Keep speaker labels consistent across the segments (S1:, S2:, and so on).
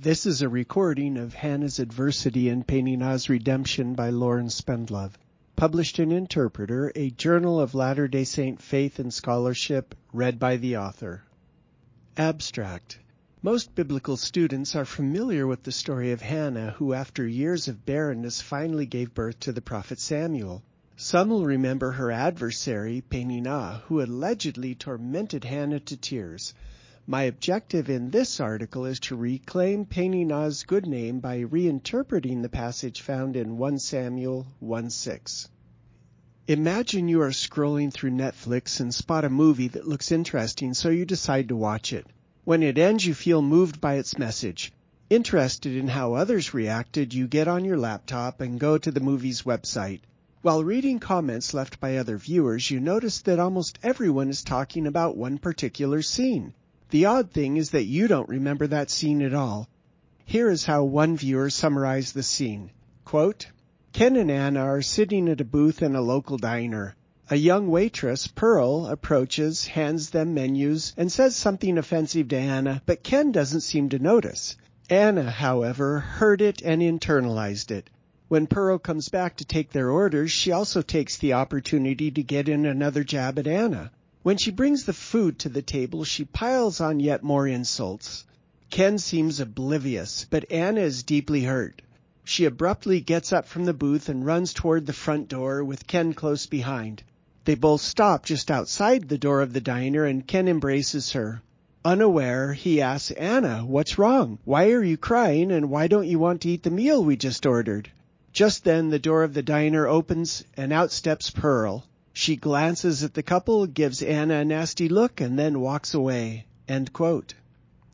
S1: This is a recording of Hannah's Adversity and Peninnah's Redemption by Loren Spendlove, published in Interpreter, a journal of Latter-day Saint faith and scholarship, read by the author. Abstract. Most biblical students are familiar with the story of Hannah, who after years of barrenness finally gave birth to the prophet Samuel. Some will remember her adversary, Peninnah, who allegedly tormented Hannah to tears. My objective in this article is to reclaim Peninnah's good name by reinterpreting the passage found in 1 Samuel 1:6. Imagine you are scrolling through Netflix and spot a movie that looks interesting, so you decide to watch it. When it ends, you feel moved by its message. Interested in how others reacted, you get on your laptop and go to the movie's website. While reading comments left by other viewers, you notice that almost everyone is talking about one particular scene. The odd thing is that you don't remember that scene at all. Here is how one viewer summarized the scene. Quote, Ken and Anna are sitting at a booth in a local diner. A young waitress, Pearl, approaches, hands them menus, and says something offensive to Anna, but Ken doesn't seem to notice. Anna, however, heard it and internalized it. When Pearl comes back to take their orders, she also takes the opportunity to get in another jab at Anna. When she brings the food to the table, she piles on yet more insults. Ken seems oblivious, but Anna is deeply hurt. She abruptly gets up from the booth and runs toward the front door with Ken close behind. They both stop just outside the door of the diner and Ken embraces her. Unaware, he asks Anna, what's wrong? Why are you crying and why don't you want to eat the meal we just ordered? Just then the door of the diner opens and out steps Pearl. She glances at the couple, gives Anna a nasty look, and then walks away.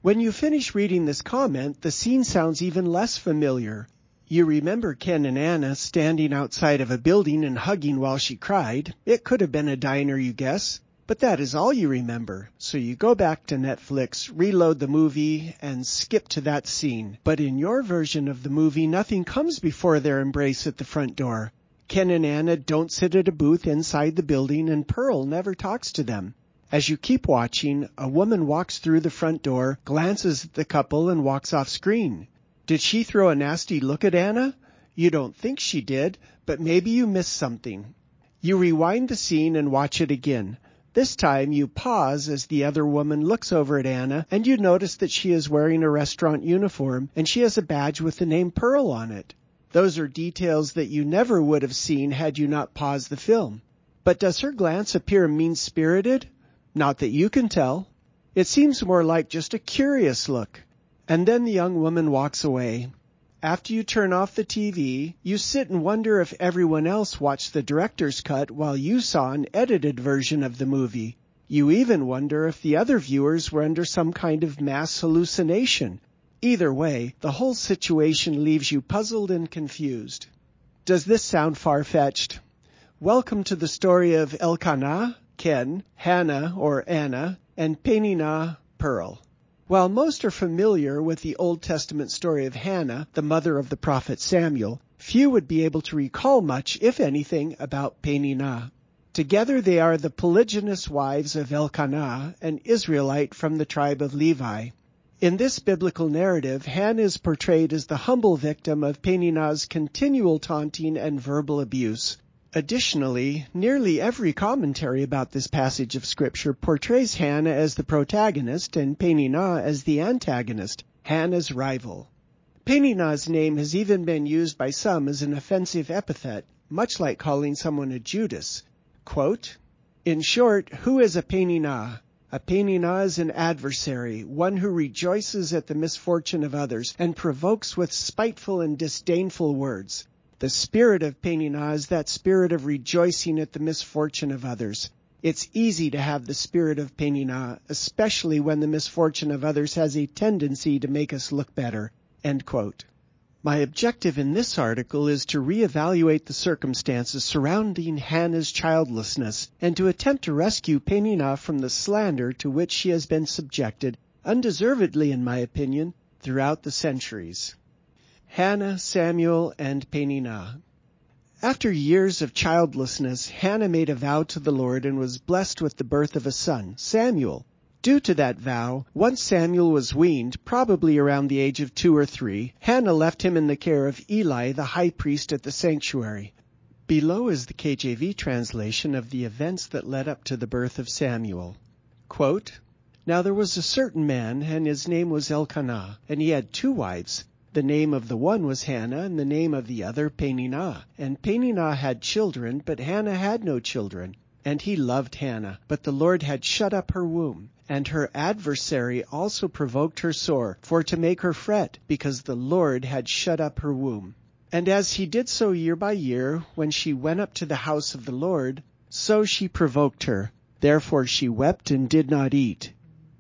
S1: When you finish reading this comment, the scene sounds even less familiar. You remember Ken and Anna standing outside of a building and hugging while she cried. It could have been a diner, you guess. But that is all you remember. So you go back to Netflix, reload the movie, and skip to that scene. But in your version of the movie, nothing comes before their embrace at the front door. Ken and Anna don't sit at a booth inside the building and Pearl never talks to them. As you keep watching, a woman walks through the front door, glances at the couple, and walks off screen. Did she throw a nasty look at Anna? You don't think she did, but maybe you missed something. You rewind the scene and watch it again. This time you pause as the other woman looks over at Anna and you notice that she is wearing a restaurant uniform and she has a badge with the name Pearl on it. Those are details that you never would have seen had you not paused the film. But does her glance appear mean-spirited? Not that you can tell. It seems more like just a curious look. And then the young woman walks away. After you turn off the TV, you sit and wonder if everyone else watched the director's cut while you saw an edited version of the movie. You even wonder if the other viewers were under some kind of mass hallucination Either way, the whole situation leaves you puzzled and confused. Does this sound far-fetched? Welcome to the story of Elkanah, Ken, Hannah or Anna, and Peninnah, Pearl. While most are familiar with the Old Testament story of Hannah, the mother of the prophet Samuel, few would be able to recall much, if anything, about Peninnah. Together they are the polygynous wives of Elkanah, an Israelite from the tribe of Levi. In this biblical narrative, Hannah is portrayed as the humble victim of Peninnah's continual taunting and verbal abuse. Additionally, nearly every commentary about this passage of scripture portrays Hannah as the protagonist and Peninnah as the antagonist, Hannah's rival. Peninnah's name has even been used by some as an offensive epithet, much like calling someone a Judas. Quote, In short, who is a Peninnah? A Peninnah is an adversary, one who rejoices at the misfortune of others and provokes with spiteful and disdainful words. The spirit of Peninnah is that spirit of rejoicing at the misfortune of others. It's easy to have the spirit of Peninnah, especially when the misfortune of others has a tendency to make us look better. My objective in this article is to reevaluate the circumstances surrounding Hannah's childlessness and to attempt to rescue Peninnah from the slander to which she has been subjected, undeservedly in my opinion, throughout the centuries. Hannah, Samuel, and Peninnah. After years of childlessness, Hannah made a vow to the Lord and was blessed with the birth of a son, Samuel. Due to that vow, once Samuel was weaned, probably around the age of two or three, Hannah left him in the care of Eli, the high priest at the sanctuary. Below is the KJV translation of the events that led up to the birth of Samuel. Quote, now there was a certain man, and his name was Elkanah, and he had two wives. The name of the one was Hannah, and the name of the other Peninnah. And Peninnah had children, but Hannah had no children. And he loved Hannah, but the Lord had shut up her womb. And her adversary also provoked her sore, for to make her fret, because the Lord had shut up her womb. And as he did so year by year, when she went up to the house of the Lord, so she provoked her. Therefore she wept and did not eat.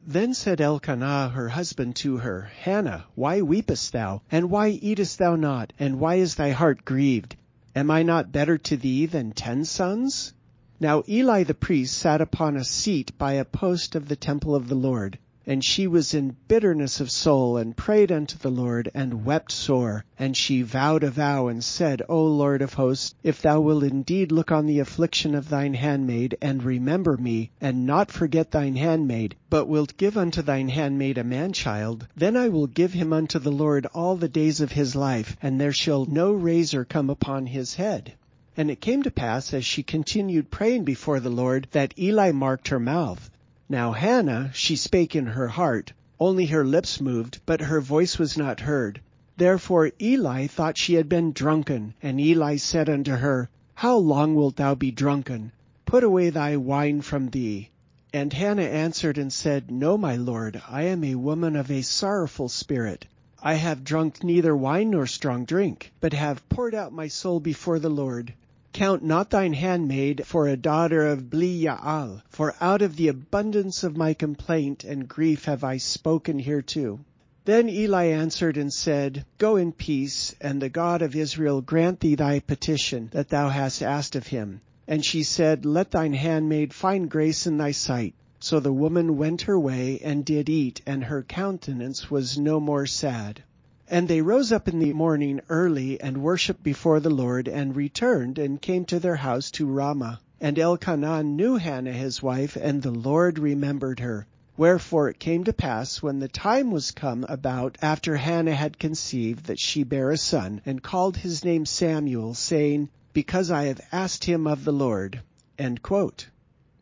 S1: Then said Elkanah her husband to her, Hannah, why weepest thou? And why eatest thou not? And why is thy heart grieved? Am I not better to thee than ten sons? Now Eli the priest sat upon a seat by a post of the temple of the Lord. And she was in bitterness of soul, and prayed unto the Lord, and wept sore. And she vowed a vow, and said, O Lord of hosts, if thou wilt indeed look on the affliction of thine handmaid, and remember me, and not forget thine handmaid, but wilt give unto thine handmaid a man-child, then I will give him unto the Lord all the days of his life, and there shall no razor come upon his head. And it came to pass, as she continued praying before the Lord, that Eli marked her mouth. Now Hannah, she spake in her heart, only her lips moved, but her voice was not heard. Therefore Eli thought she had been drunken, and Eli said unto her, How long wilt thou be drunken? Put away thy wine from thee. And Hannah answered and said, No, my lord, I am a woman of a sorrowful spirit. I have drunk neither wine nor strong drink, but have poured out my soul before the Lord. Count not thine handmaid for a daughter of Belial, for out of the abundance of my complaint and grief have I spoken hereto. Then Eli answered and said, Go in peace, and the God of Israel grant thee thy petition that thou hast asked of him. And she said, Let thine handmaid find grace in thy sight. So the woman went her way and did eat, and her countenance was no more sad. And they rose up in the morning early and worshipped before the Lord, and returned and came to their house to Ramah. And Elkanah knew Hannah his wife, and the Lord remembered her. Wherefore it came to pass, when the time was come about after Hannah had conceived, that she bare a son, and called his name Samuel, saying, Because I have asked him of the Lord.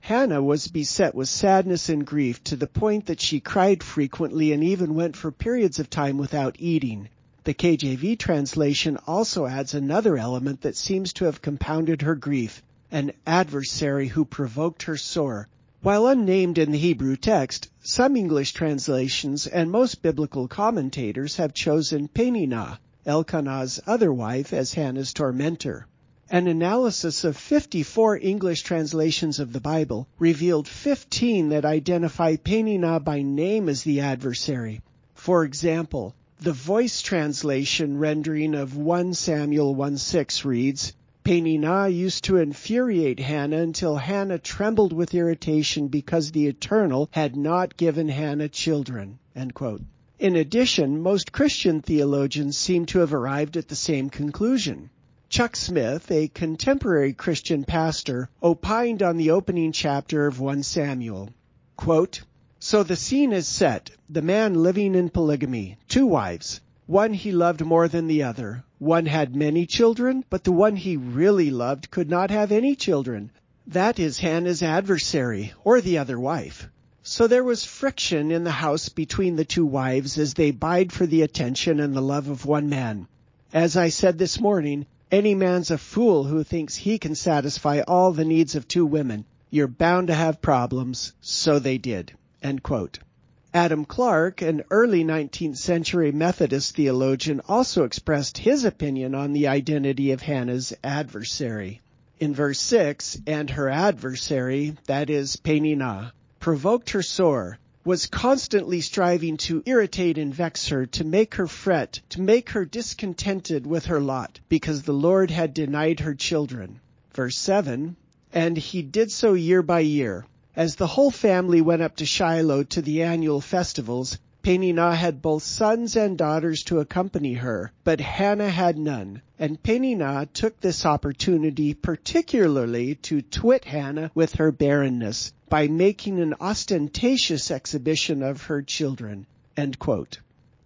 S1: Hannah was beset with sadness and grief to the point that she cried frequently and even went for periods of time without eating. The KJV translation also adds another element that seems to have compounded her grief, an adversary who provoked her sore. While unnamed in the Hebrew text, some English translations and most biblical commentators have chosen Peninnah, Elkanah's other wife, as Hannah's tormentor. An analysis of 54 English translations of the Bible revealed 15 that identify Peninnah by name as the adversary. For example, the voice translation rendering of 1 Samuel 1:6 reads, Peninnah used to infuriate Hannah until Hannah trembled with irritation because the Eternal had not given Hannah children. In addition, most Christian theologians seem to have arrived at the same conclusion. Chuck Smith, a contemporary Christian pastor, opined on the opening chapter of 1 Samuel. Quote, so the scene is set, the man living in polygamy, two wives. One he loved more than the other. One had many children, but the one he really loved could not have any children. That is Hannah's adversary, or the other wife. So there was friction in the house between the two wives as they vied for the attention and the love of one man. As I said this morning, any man's a fool who thinks he can satisfy all the needs of two women. You're bound to have problems. So they did. Adam Clarke, an early 19th century Methodist theologian, also expressed his opinion on the identity of Hannah's adversary. In verse 6, and her adversary, that is Peninnah, provoked her sore, was constantly striving to irritate and vex her, to make her fret, to make her discontented with her lot, because the Lord had denied her children. Verse 7, And he did so year by year. As the whole family went up to Shiloh to the annual festivals, Peninnah had both sons and daughters to accompany her, but Hannah had none, and Peninnah took this opportunity particularly to twit Hannah with her barrenness by making an ostentatious exhibition of her children.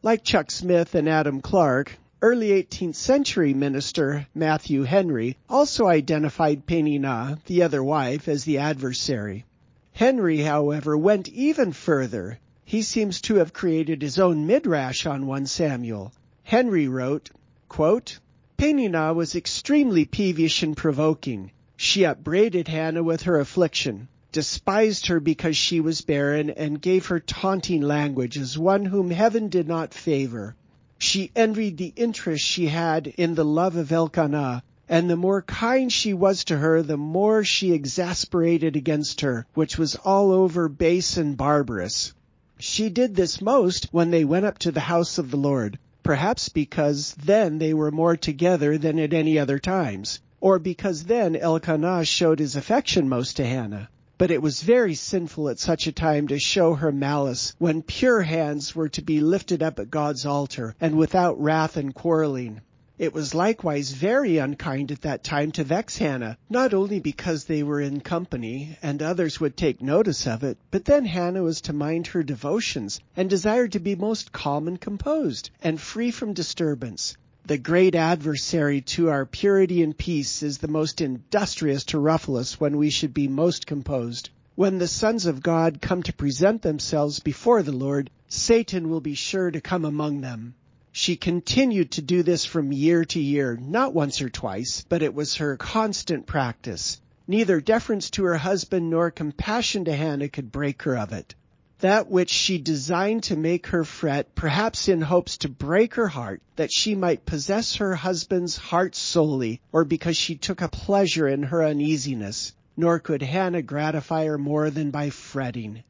S1: Like Chuck Smith and Adam Clarke, early 18th century minister Matthew Henry also identified Peninnah, the other wife, as the adversary. Henry, however, went even further he seems to have created his own midrash on 1 Samuel. Henry wrote, quote, Peninnah was extremely peevish and provoking. She upbraided Hannah with her affliction, despised her because she was barren, and gave her taunting language as one whom heaven did not favor. She envied the interest she had in the love of Elkanah, and the more kind she was to her, the more she exasperated against her, which was all over base and barbarous. She did this most when they went up to the house of the Lord, perhaps because then they were more together than at any other times, or because then Elkanah showed his affection most to Hannah. But it was very sinful at such a time to show her malice when pure hands were to be lifted up at God's altar and without wrath and quarreling. It was likewise very unkind at that time to vex Hannah, not only because they were in company and others would take notice of it, but then Hannah was to mind her devotions and desired to be most calm and composed and free from disturbance. The great adversary to our purity and peace is the most industrious to ruffle us when we should be most composed. When the sons of God come to present themselves before the Lord, Satan will be sure to come among them. She continued to do this from year to year, not once or twice, but it was her constant practice. Neither deference to her husband nor compassion to Hannah could break her of it. That which she designed to make her fret, perhaps in hopes to break her heart, that she might possess her husband's heart solely, or because she took a pleasure in her uneasiness. Nor could Hannah gratify her more than by fretting.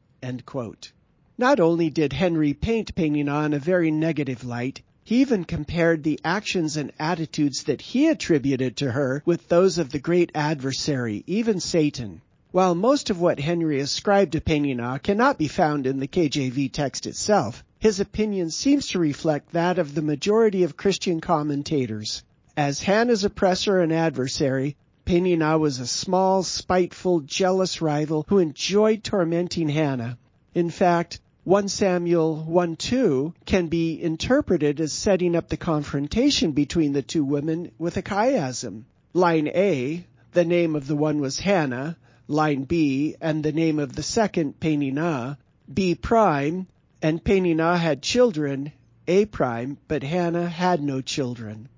S1: Not only did Henry paint Peninnah in a very negative light, he even compared the actions and attitudes that he attributed to her with those of the great adversary, even Satan. While most of what Henry ascribed to Peninnah cannot be found in the KJV text itself, his opinion seems to reflect that of the majority of Christian commentators. As Hannah's oppressor and adversary, Peninnah was a small, spiteful, jealous rival who enjoyed tormenting Hannah. In fact, 1 Samuel 1-2 can be interpreted as setting up the confrontation between the two women with a chiasm. Line A, the name of the one was Hannah, line B, and the name of the second, Peninnah, B prime, and Peninnah had children, A prime, but Hannah had no children.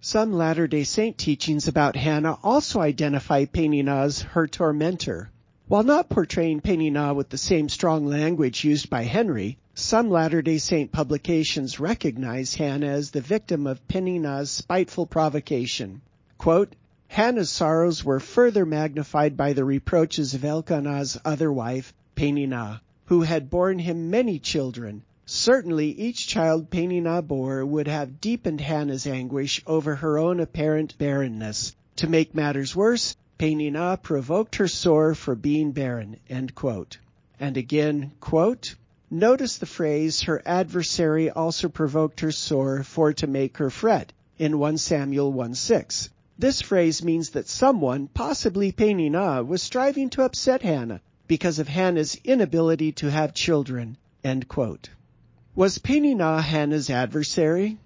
S1: Some Latter-day Saint teachings about Hannah also identify Peninnah as her tormentor. While not portraying Peninnah with the same strong language used by Henry, some Latter-day Saint publications recognize Hannah as the victim of Peninnah's spiteful provocation. Quote, Hannah's sorrows were further magnified by the reproaches of Elkanah's other wife, Peninnah, who had borne him many children. Certainly each child Peninnah bore would have deepened Hannah's anguish over her own apparent barrenness. To make matters worse, Peninnah provoked her sore for being barren. And again, quote, Notice the phrase, her adversary also provoked her sore for to make her fret, in 1 Samuel 1 6. This phrase means that someone, possibly Peninnah, was striving to upset Hannah because of Hannah's inability to have children. Was Peninnah Hannah's adversary?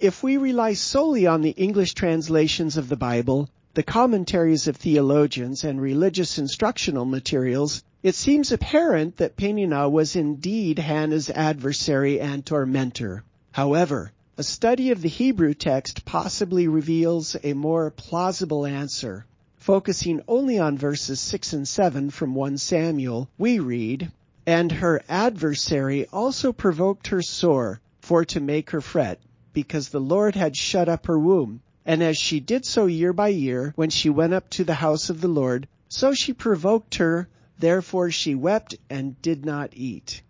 S1: If we rely solely on the English translations of the Bible, the commentaries of theologians and religious instructional materials, it seems apparent that Peninnah was indeed Hannah's adversary and tormentor. However, a study of the Hebrew text possibly reveals a more plausible answer. Focusing only on verses 6 and 7 from 1 Samuel, we read, And her adversary also provoked her sore, for to make her fret, because the Lord had shut up her womb. And as she did so year by year, when she went up to the house of the Lord, so she provoked her, therefore she wept and did not eat.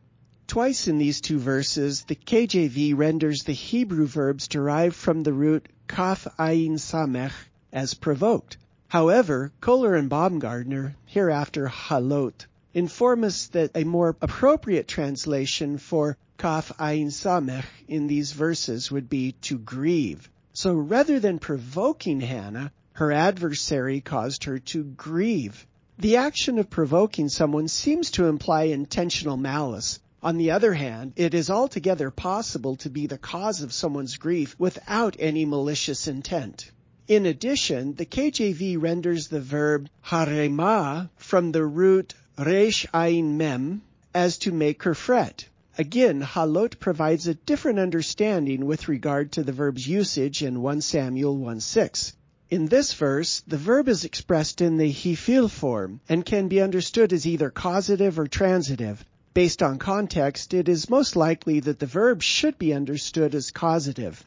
S1: Twice in these two verses, the KJV renders the Hebrew verbs derived from the root kaf ayin samech as provoked. However, Kohler and Baumgartner, hereafter Halot, inform us that a more appropriate translation for kaf ayin samech in these verses would be to grieve. So rather than provoking Hannah, her adversary caused her to grieve. The action of provoking someone seems to imply intentional malice. On the other hand, it is altogether possible to be the cause of someone's grief without any malicious intent. In addition, the KJV renders the verb harema from the root resh ayin mem as to make her fret. Again, halot provides a different understanding with regard to the verb's usage in 1 Samuel 1:6. In this verse, the verb is expressed in the hifil form and can be understood as either causative or transitive. Based on context, it is most likely that the verb should be understood as causative.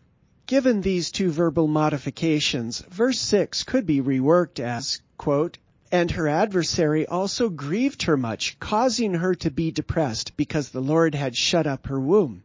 S1: Given these two verbal modifications, verse 6 could be reworked as, quote, and her adversary also grieved her much, causing her to be depressed because the Lord had shut up her womb.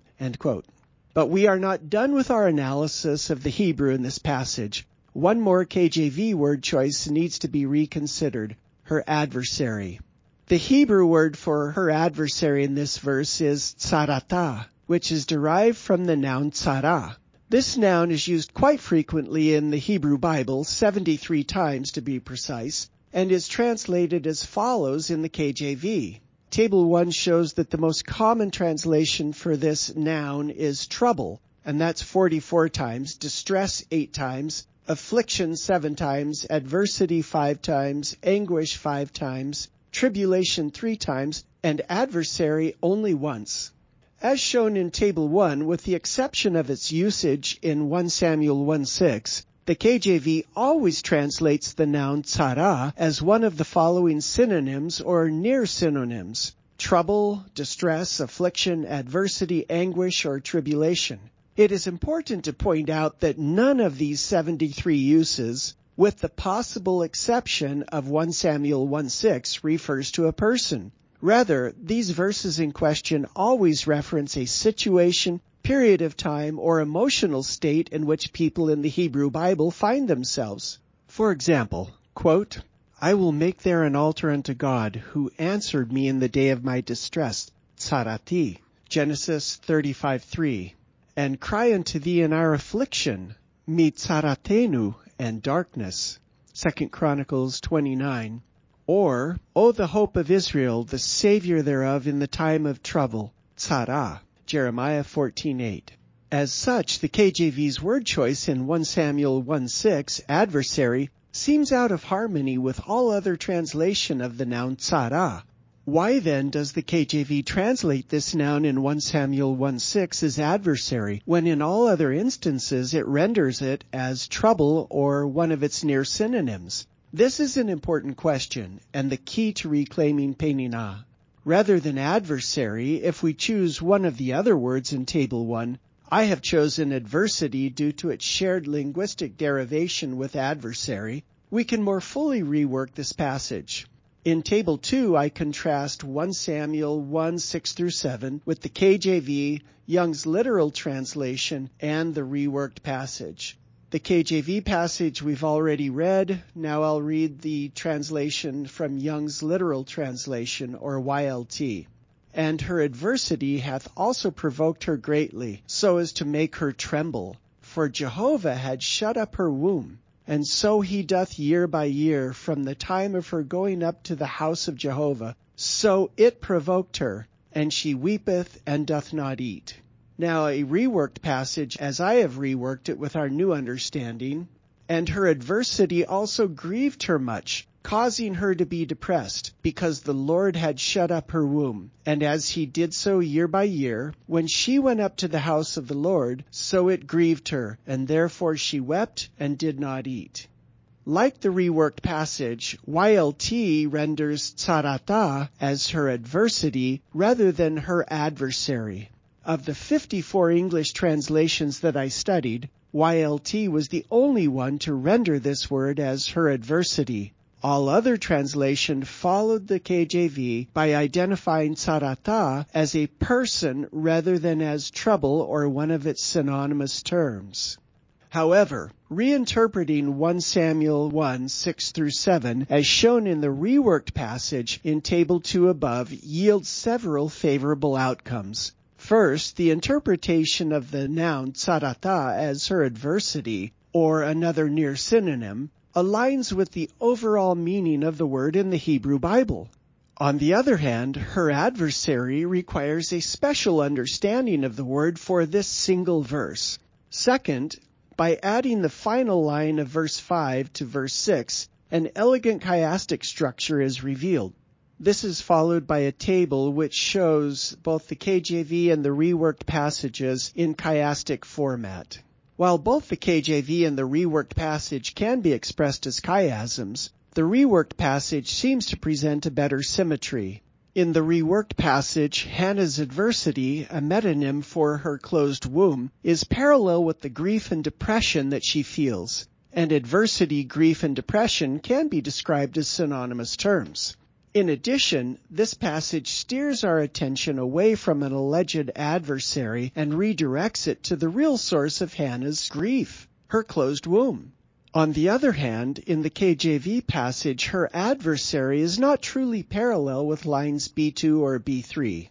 S1: But we are not done with our analysis of the Hebrew in this passage. One more KJV word choice needs to be reconsidered. Her adversary. The Hebrew word for her adversary in this verse is tsarata, which is derived from the noun tsara. This noun is used quite frequently in the Hebrew Bible, 73 times to be precise, and is translated as follows in the KJV. Table 1 shows that the most common translation for this noun is trouble, and that's 44 times, distress 8 times, affliction seven times, adversity five times, anguish five times, tribulation three times, and adversary only once. As shown in Table 1, with the exception of its usage in 1 Samuel 1:6, the KJV always translates the noun tsara as one of the following synonyms or near synonyms trouble, distress, affliction, adversity, anguish, or tribulation. It is important to point out that none of these 73 uses, with the possible exception of 1 Samuel 1:6, refers to a person. Rather, these verses in question always reference a situation, period of time, or emotional state in which people in the Hebrew Bible find themselves. For example, quote, I will make there an altar unto God, who answered me in the day of my distress, Tsarati, Genesis 35:3 and cry unto thee in our affliction, mitzaratenu, and darkness. 2 Chronicles 29. Or, O the hope of Israel, the Savior thereof in the time of trouble, tzara. Jeremiah 14:8. As such, the KJV's word choice in 1 Samuel 1:6, adversary, seems out of harmony with all other translation of the noun tzara, why then does the KJV translate this noun in 1 Samuel 1:6 as adversary, when in all other instances it renders it as trouble or one of its near synonyms? This is an important question and the key to reclaiming Peninnah. Rather than adversary, if we choose one of the other words in Table 1, I have chosen adversity due to its shared linguistic derivation with adversary, we can more fully rework this passage. In Table 2, I contrast 1 Samuel 1 6 through 7 with the KJV, Young's literal translation, and the reworked passage. The KJV passage we've already read. Now I'll read the translation from Young's literal translation, or YLT. And her adversity hath also provoked her greatly, so as to make her tremble. For Jehovah had shut up her womb. And so he doth year by year from the time of her going up to the house of Jehovah. So it provoked her, and she weepeth and doth not eat. Now a reworked passage as I have reworked it with our new understanding. And her adversity also grieved her much, causing her to be depressed, because the Lord had shut up her womb. And as he did so year by year, when she went up to the house of the Lord, so it grieved her, and therefore she wept and did not eat. Like the reworked passage, YLT renders tsarata as her adversity rather than her adversary. Of the 54 English translations that I studied, YLT was the only one to render this word as her adversity. All other translation followed the KJV by identifying tsarata as a person rather than as trouble or one of its synonymous terms. However, reinterpreting 1 Samuel 1, 6 through 7, as shown in the reworked passage in Table 2 above, yields several favorable outcomes. First, the interpretation of the noun tsarata as her adversity, or another near synonym, aligns with the overall meaning of the word in the Hebrew Bible. On the other hand, her adversary requires a special understanding of the word for this single verse. Second, by adding the final line of verse 5 to verse 6, an elegant chiastic structure is revealed. This is followed by a table which shows both the KJV and the reworked passages in chiastic format. While both the KJV and the reworked passage can be expressed as chiasms, the reworked passage seems to present a better symmetry. In the reworked passage, Hannah's adversity, a metonym for her closed womb, is parallel with the grief and depression that she feels. And adversity, grief, and depression can be described as synonymous terms. In addition, this passage steers our attention away from an alleged adversary and redirects it to the real source of Hannah's grief, her closed womb. On the other hand, in the KJV passage, her adversary is not truly parallel with lines B2 or B3.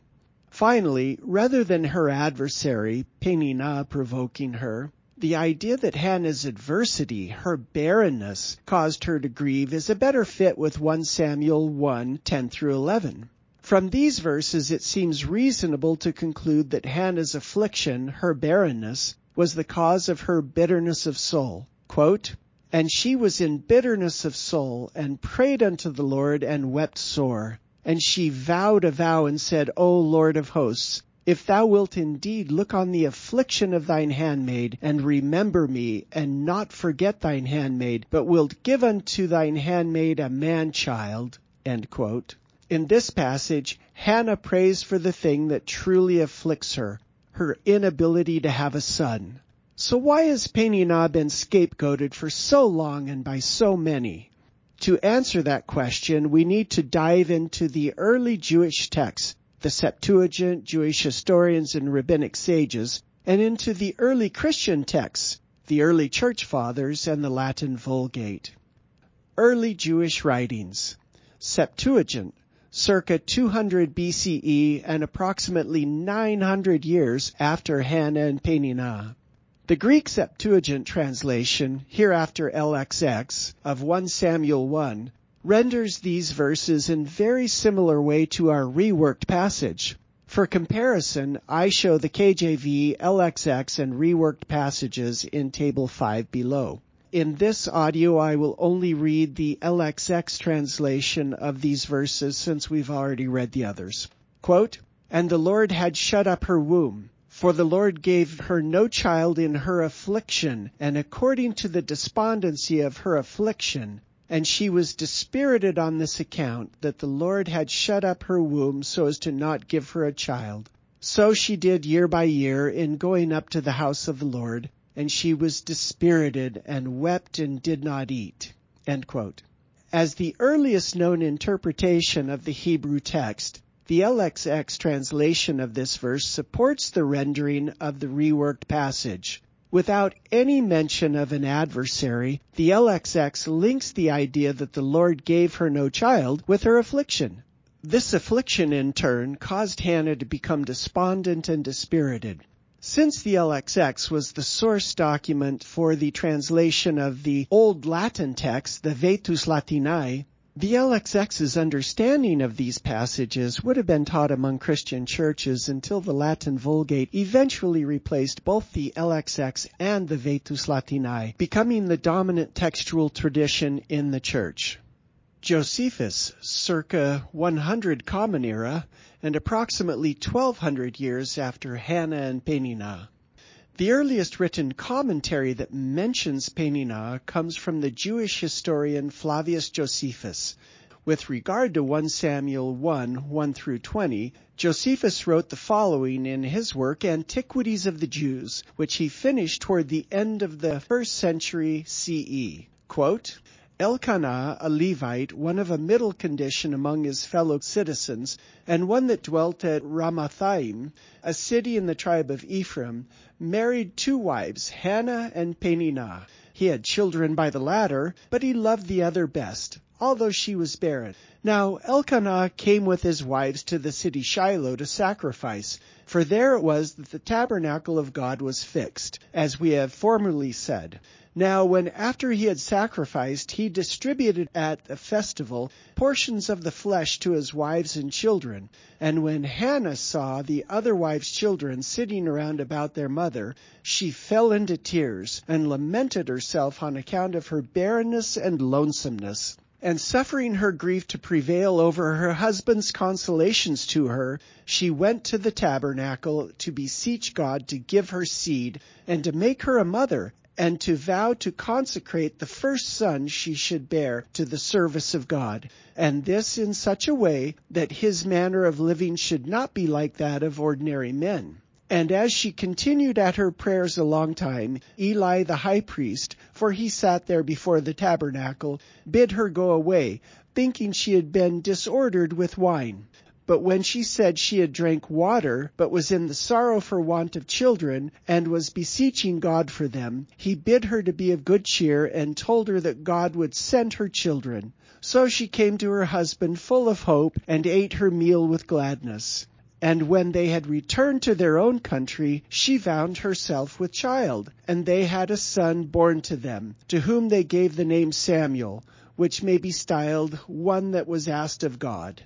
S1: Finally, rather than her adversary, Peninnah, uh, provoking her, the idea that Hannah's adversity, her barrenness, caused her to grieve is a better fit with 1 Samuel 1, 10 through 11. From these verses it seems reasonable to conclude that Hannah's affliction, her barrenness, was the cause of her bitterness of soul. Quote, and she was in bitterness of soul, and prayed unto the Lord, and wept sore. And she vowed a vow, and said, O Lord of hosts, if thou wilt indeed look on the affliction of thine handmaid, and remember me, and not forget thine handmaid, but wilt give unto thine handmaid a man child. In this passage, Hannah prays for the thing that truly afflicts her, her inability to have a son. So why has Peninnah been scapegoated for so long and by so many? To answer that question, we need to dive into the early Jewish texts, the Septuagint, Jewish historians and rabbinic sages, and into the early Christian texts, the early church fathers and the Latin Vulgate. Early Jewish writings. Septuagint, circa 200 BCE and approximately 900 years after Hannah and Peninnah. The Greek Septuagint translation, hereafter LXX, of 1 Samuel 1, renders these verses in very similar way to our reworked passage. For comparison, I show the KJV, LXX, and reworked passages in Table 5 below. In this audio, I will only read the LXX translation of these verses since we've already read the others. Quote, And the Lord had shut up her womb for the Lord gave her no child in her affliction, and according to the despondency of her affliction, and she was dispirited on this account, that the Lord had shut up her womb so as to not give her a child. So she did year by year in going up to the house of the Lord, and she was dispirited and wept and did not eat. As the earliest known interpretation of the Hebrew text, the LXX translation of this verse supports the rendering of the reworked passage. Without any mention of an adversary, the LXX links the idea that the Lord gave her no child with her affliction. This affliction in turn caused Hannah to become despondent and dispirited. Since the LXX was the source document for the translation of the Old Latin text, the Vetus Latinae, the LXX's understanding of these passages would have been taught among Christian churches until the Latin Vulgate eventually replaced both the LXX and the Vetus Latinae, becoming the dominant textual tradition in the church. Josephus, circa 100 Common Era, and approximately 1200 years after Hannah and Peninnah. The earliest written commentary that mentions Peninnah comes from the Jewish historian Flavius Josephus. With regard to 1 Samuel 1, 1 through 20, Josephus wrote the following in his work Antiquities of the Jews, which he finished toward the end of the first century CE. Quote, Elkanah, a Levite, one of a middle condition among his fellow citizens, and one that dwelt at Ramathaim, a city in the tribe of Ephraim, married two wives, Hannah and Peninnah. He had children by the latter, but he loved the other best, although she was barren. Now Elkanah came with his wives to the city Shiloh to sacrifice, for there it was that the tabernacle of God was fixed, as we have formerly said. Now, when after he had sacrificed, he distributed at the festival portions of the flesh to his wives and children. And when Hannah saw the other wives' children sitting around about their mother, she fell into tears and lamented herself on account of her barrenness and lonesomeness. And suffering her grief to prevail over her husband's consolations to her, she went to the tabernacle to beseech God to give her seed and to make her a mother and to vow to consecrate the first son she should bear to the service of God, and this in such a way that his manner of living should not be like that of ordinary men. And as she continued at her prayers a long time, Eli the high priest, for he sat there before the tabernacle, bid her go away, thinking she had been disordered with wine. But when she said she had drank water, but was in the sorrow for want of children, and was beseeching God for them, he bid her to be of good cheer, and told her that God would send her children. So she came to her husband full of hope, and ate her meal with gladness. And when they had returned to their own country, she found herself with child, and they had a son born to them, to whom they gave the name Samuel, which may be styled one that was asked of God.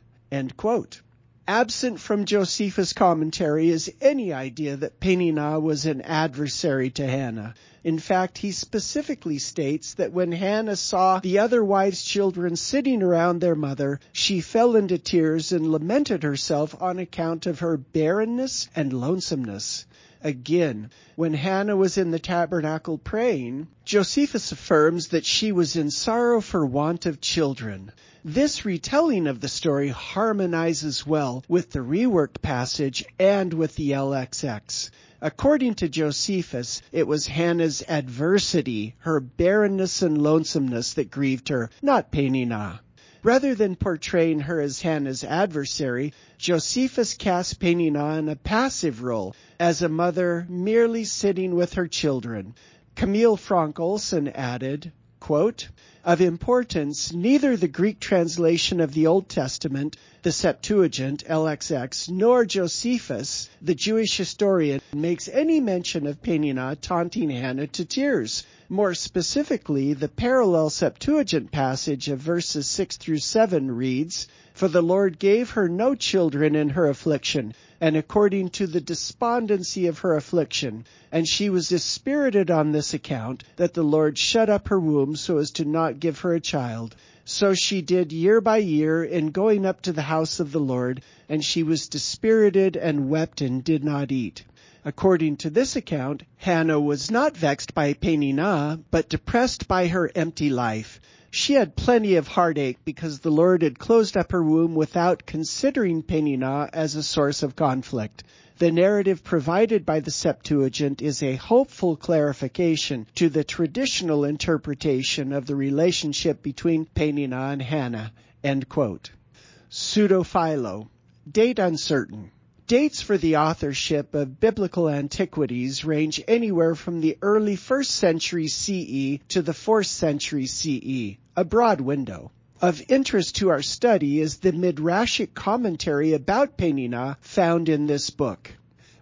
S1: Absent from Josephus' commentary is any idea that Peninnah was an adversary to Hannah. In fact, he specifically states that when Hannah saw the other wives' children sitting around their mother, she fell into tears and lamented herself on account of her barrenness and lonesomeness. Again, when Hannah was in the tabernacle praying, Josephus affirms that she was in sorrow for want of children. This retelling of the story harmonizes well with the reworked passage and with the LXX. According to Josephus, it was Hannah's adversity, her barrenness and lonesomeness that grieved her, not Peninnah. Rather than portraying her as Hannah's adversary, Josephus cast Peninnah in a passive role, as a mother merely sitting with her children. Camille Fronk Olson added, quote, of importance, neither the Greek translation of the Old Testament, the Septuagint, LXX, nor Josephus, the Jewish historian, makes any mention of Peninnah taunting Hannah to tears. More specifically, the parallel Septuagint passage of verses 6 through 7 reads, For the Lord gave her no children in her affliction, and according to the despondency of her affliction. And she was dispirited on this account, that the Lord shut up her womb so as to not give her a child. So she did year by year in going up to the house of the Lord, and she was dispirited and wept and did not eat. According to this account, Hannah was not vexed by Peninnah, but depressed by her empty life. She had plenty of heartache because the Lord had closed up her womb without considering Peninnah as a source of conflict. The narrative provided by the Septuagint is a hopeful clarification to the traditional interpretation of the relationship between Peninnah and Hannah. End quote. Pseudo-Philo. Date uncertain. Dates for the authorship of biblical antiquities range anywhere from the early 1st century CE to the 4th century CE, a broad window. Of interest to our study is the Midrashic commentary about Peninnah found in this book.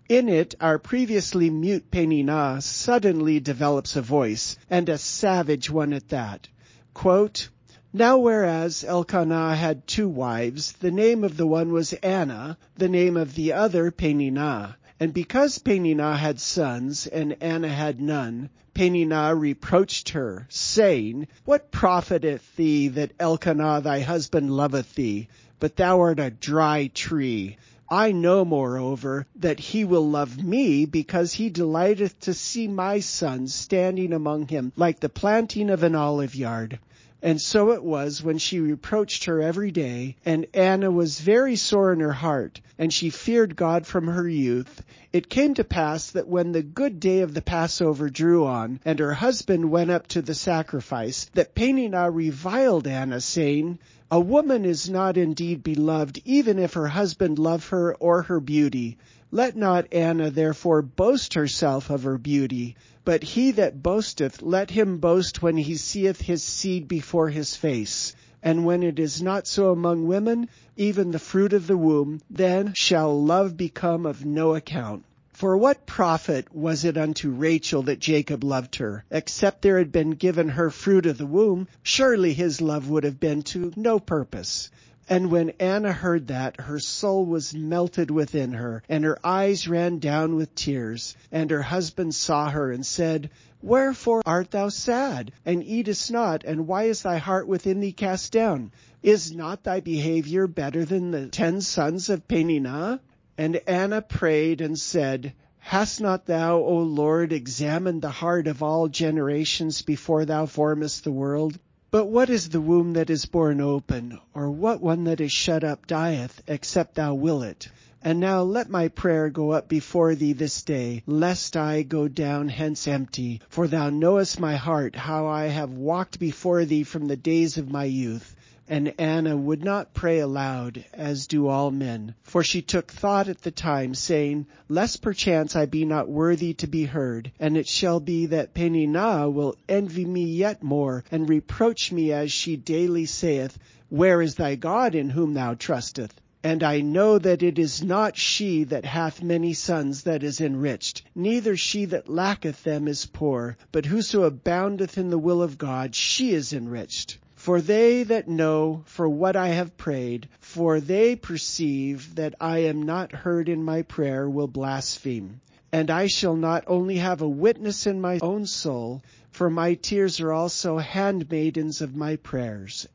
S1: In it, our previously mute Peninnah suddenly develops a voice, and a savage one at that. Quote, now whereas Elkanah had two wives, the name of the one was Anna, the name of the other Peninnah. And because Peninnah had sons, and Anna had none, Peninnah reproached her, saying, What profiteth thee that Elkanah thy husband loveth thee? But thou art a dry tree. I know, moreover, that he will love me because he delighteth to see my sons standing among him like the planting of an olive yard. And so it was when she reproached her every day, and Anna was very sore in her heart, and she feared God from her youth. It came to pass that when the good day of the Passover drew on, and her husband went up to the sacrifice, that Peninnah reviled Anna, saying, A woman is not indeed beloved, even if her husband love her or her beauty. Let not Anna therefore boast herself of her beauty. But he that boasteth, let him boast when he seeth his seed before his face. And when it is not so among women, even the fruit of the womb, then shall love become of no account. For what profit was it unto Rachel that Jacob loved her, except there had been given her fruit of the womb? Surely his love would have been to no purpose. And when Anna heard that, her soul was melted within her, and her eyes ran down with tears. And her husband saw her, and said, Wherefore art thou sad, and eatest not, and why is thy heart within thee cast down? Is not thy behavior better than the ten sons of Peninnah? And Anna prayed and said, Hast not thou, O Lord, examined the heart of all generations before thou formest the world? But what is the womb that is born open, or what one that is shut up dieth, except thou will it? And now let my prayer go up before thee this day, lest I go down hence empty. For thou knowest my heart, how I have walked before thee from the days of my youth. And Anna would not pray aloud, as do all men. For she took thought at the time, saying, Lest perchance I be not worthy to be heard. And it shall be that Peninnah will envy me yet more, and reproach me as she daily saith, Where is thy God in whom thou trustest? And I know that it is not she that hath many sons that is enriched, neither she that lacketh them is poor, but whoso aboundeth in the will of God, she is enriched. For they that know for what I have prayed, for they perceive that I am not heard in my prayer, will blaspheme. And I shall not only have a witness in my own soul, for my tears are also handmaidens of my prayers.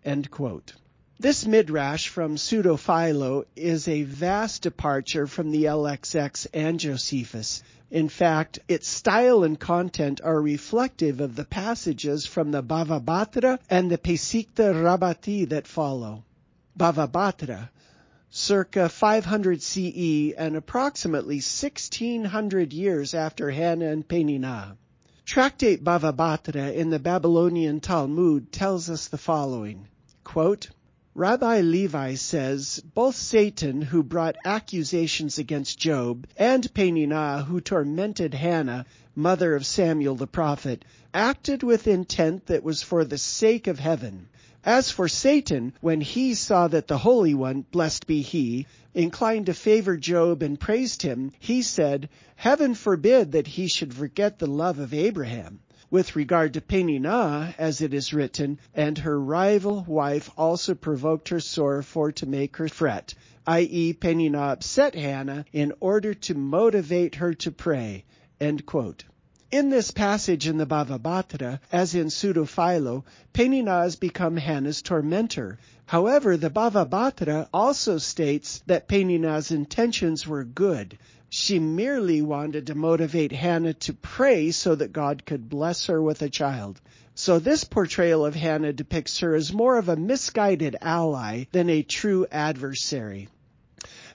S1: This midrash from Pseudo Philo is a vast departure from the LXX and Josephus. In fact, its style and content are reflective of the passages from the Bava Batra and the Pesikta Rabbati that follow. Bava Batra, circa 500 CE and approximately 1600 years after Hannah and Peninnah. Tractate Bava Batra in the Babylonian Talmud tells us the following, quote, Rabbi Levi says both Satan, who brought accusations against Job, and Peninnah, who tormented Hannah, mother of Samuel the prophet, acted with intent that was for the sake of heaven. As for Satan, when he saw that the Holy One, blessed be he, inclined to favor Job and praised him, he said, Heaven forbid that he should forget the love of Abraham with regard to Peninnah, as it is written, and her rival wife also provoked her sore for to make her fret, i.e., Peninnah upset Hannah in order to motivate her to pray. In this passage in the Bava Batra, as in Pseudo-Philo, Peninnah has become Hannah's tormentor. However, the Bava Batra also states that Peninnah's intentions were good. She merely wanted to motivate Hannah to pray so that God could bless her with a child. So this portrayal of Hannah depicts her as more of a misguided ally than a true adversary.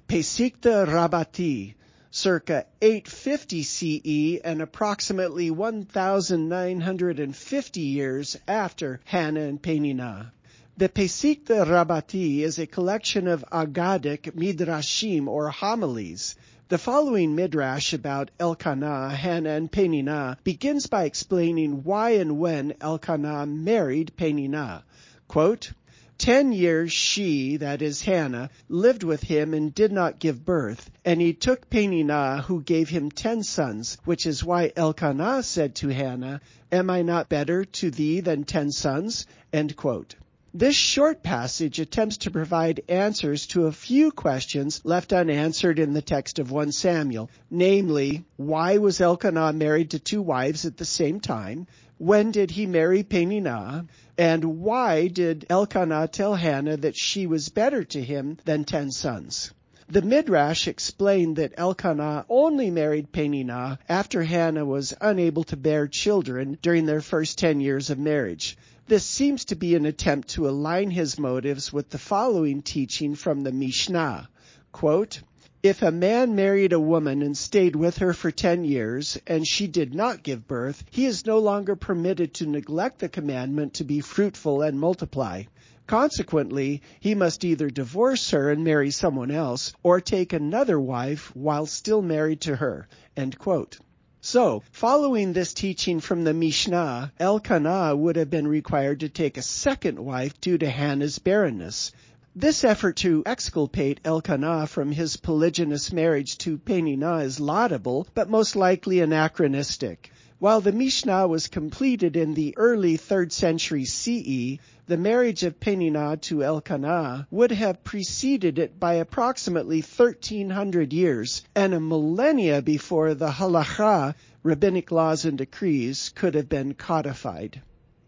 S1: Pesikta Rabbati, circa 850 CE and approximately 1950 years after Hannah and Peninnah. The Pesikta Rabbati is a collection of Aggadic midrashim or homilies the following midrash about Elkanah, Hannah, and Peninnah begins by explaining why and when Elkanah married Peninnah. Quote, Ten years she, that is Hannah, lived with him and did not give birth. And he took Peninnah, who gave him ten sons, which is why Elkanah said to Hannah, Am I not better to thee than ten sons? End quote. This short passage attempts to provide answers to a few questions left unanswered in the text of 1 Samuel, namely, why was Elkanah married to two wives at the same time? When did he marry Peninnah? And why did Elkanah tell Hannah that she was better to him than ten sons? The Midrash explained that Elkanah only married Peninnah after Hannah was unable to bear children during their first ten years of marriage. This seems to be an attempt to align his motives with the following teaching from the Mishnah. Quote, if a man married a woman and stayed with her for ten years, and she did not give birth, he is no longer permitted to neglect the commandment to be fruitful and multiply. Consequently, he must either divorce her and marry someone else, or take another wife while still married to her. So, following this teaching from the Mishnah, Elkanah would have been required to take a second wife due to Hannah's barrenness. This effort to exculpate Elkanah from his polygynous marriage to Peninnah is laudable, but most likely anachronistic. While the Mishnah was completed in the early 3rd century CE, the marriage of Peninnah to Elkanah would have preceded it by approximately 1300 years, and a millennia before the halacha, rabbinic laws and decrees, could have been codified.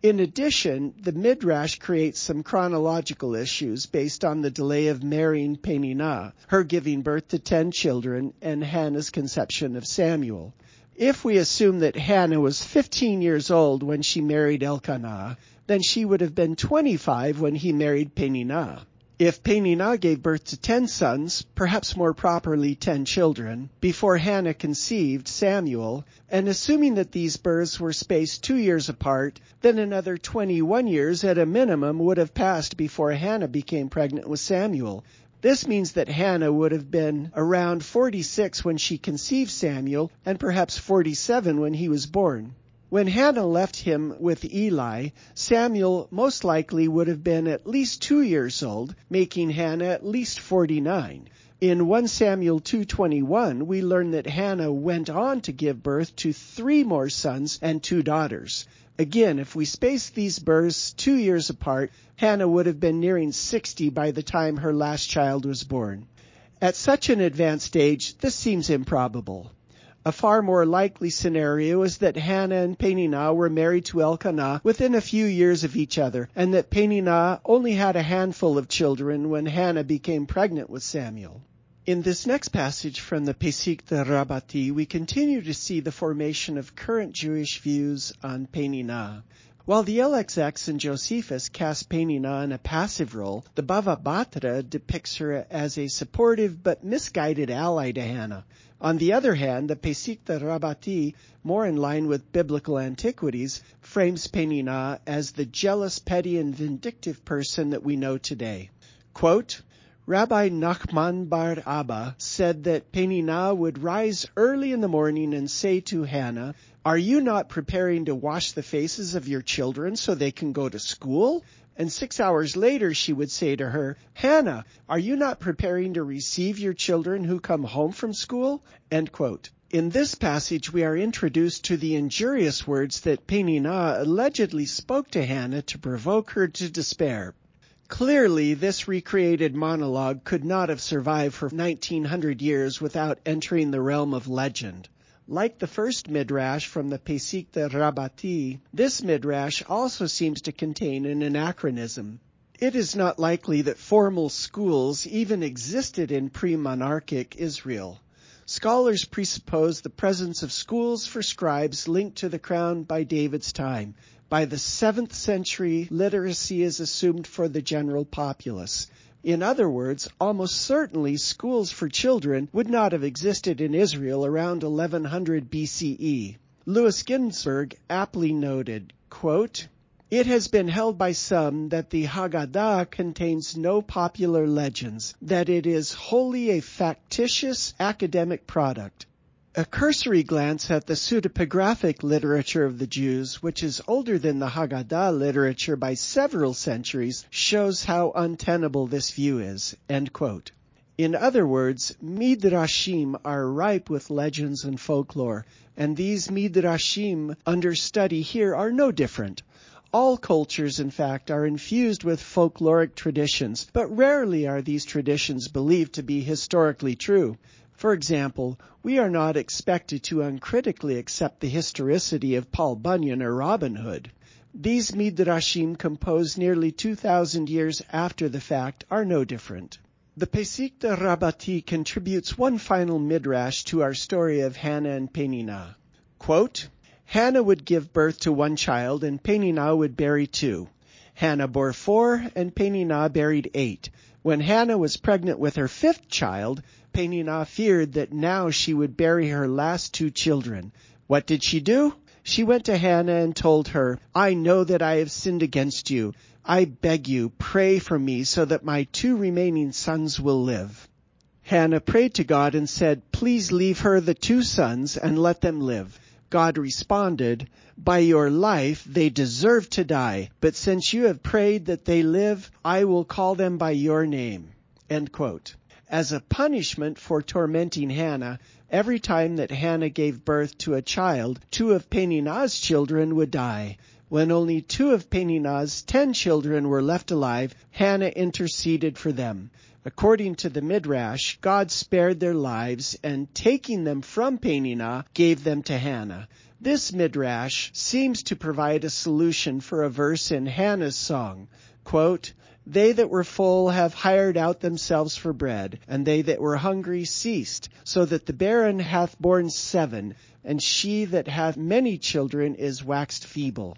S1: In addition, the Midrash creates some chronological issues based on the delay of marrying Peninnah, her giving birth to ten children, and Hannah's conception of Samuel. If we assume that Hannah was 15 years old when she married Elkanah, then she would have been 25 when he married Peninnah. If Peninnah gave birth to ten sons, perhaps more properly ten children, before Hannah conceived Samuel, and assuming that these births were spaced two years apart, then another 21 years at a minimum would have passed before Hannah became pregnant with Samuel. This means that Hannah would have been around 46 when she conceived Samuel, and perhaps 47 when he was born. When Hannah left him with Eli, Samuel most likely would have been at least two years old, making Hannah at least 49. In 1 Samuel 2:21, we learn that Hannah went on to give birth to three more sons and two daughters. Again, if we space these births two years apart, Hannah would have been nearing 60 by the time her last child was born. At such an advanced age, this seems improbable. A far more likely scenario is that Hannah and Peninnah were married to Elkanah within a few years of each other, and that Peninnah only had a handful of children when Hannah became pregnant with Samuel. In this next passage from the Pesikta Rabbati, we continue to see the formation of current Jewish views on Peninnah. While the LXX and Josephus cast Peninnah in a passive role, the Bava Batra depicts her as a supportive but misguided ally to Hannah. On the other hand, the Pesikta Rabbati, more in line with biblical antiquities, frames Peninnah as the jealous, petty, and vindictive person that we know today. Quote, Rabbi Nachman bar Abba said that Peninnah would rise early in the morning and say to Hannah, Are you not preparing to wash the faces of your children so they can go to school? And six hours later she would say to her, Hannah, are you not preparing to receive your children who come home from school? In this passage, we are introduced to the injurious words that Peninnah allegedly spoke to Hannah to provoke her to despair. Clearly, this recreated monologue could not have survived for 1900 years without entering the realm of legend. Like the first midrash from the Pesikta Rabbati, this midrash also seems to contain an anachronism. It is not likely that formal schools even existed in pre-monarchic Israel. Scholars presuppose the presence of schools for scribes linked to the crown by David's time, by the 7th century, literacy is assumed for the general populace. In other words, almost certainly schools for children would not have existed in Israel around 1100 BCE. Louis Ginzberg aptly noted, quote, it has been held by some that the Haggadah contains no popular legends, that it is wholly a factitious academic product. A cursory glance at the pseudepigraphic literature of the Jews, which is older than the Haggadah literature by several centuries, shows how untenable this view is. In other words, midrashim are ripe with legends and folklore, and these midrashim under study here are no different. All cultures, in fact, are infused with folkloric traditions, but rarely are these traditions believed to be historically true. For example, we are not expected to uncritically accept the historicity of Paul Bunyan or Robin Hood. These midrashim composed nearly 2,000 years after the fact are no different. The Pesikta Rabbati contributes one final midrash to our story of Hannah and Peninnah. Quote, Hannah would give birth to one child and Peninnah would bury two. Hannah bore four and Peninnah buried eight. When Hannah was pregnant with her fifth child, Peninnah feared that now she would bury her last two children. What did she do? She went to Hannah and told her, I know that I have sinned against you. I beg you, pray for me so that my two remaining sons will live. Hannah prayed to God and said, please leave her the two sons and let them live. God responded, by your life they deserve to die, but since you have prayed that they live, I will call them by your name. As a punishment for tormenting Hannah, every time that Hannah gave birth to a child, two of Peninnah's children would die. When only two of Peninnah's ten children were left alive, Hannah interceded for them. According to the Midrash, God spared their lives and taking them from Peninnah gave them to Hannah. This Midrash seems to provide a solution for a verse in Hannah's song. Quote, they that were full have hired out themselves for bread, and they that were hungry ceased, so that the barren hath borne seven, and she that hath many children is waxed feeble.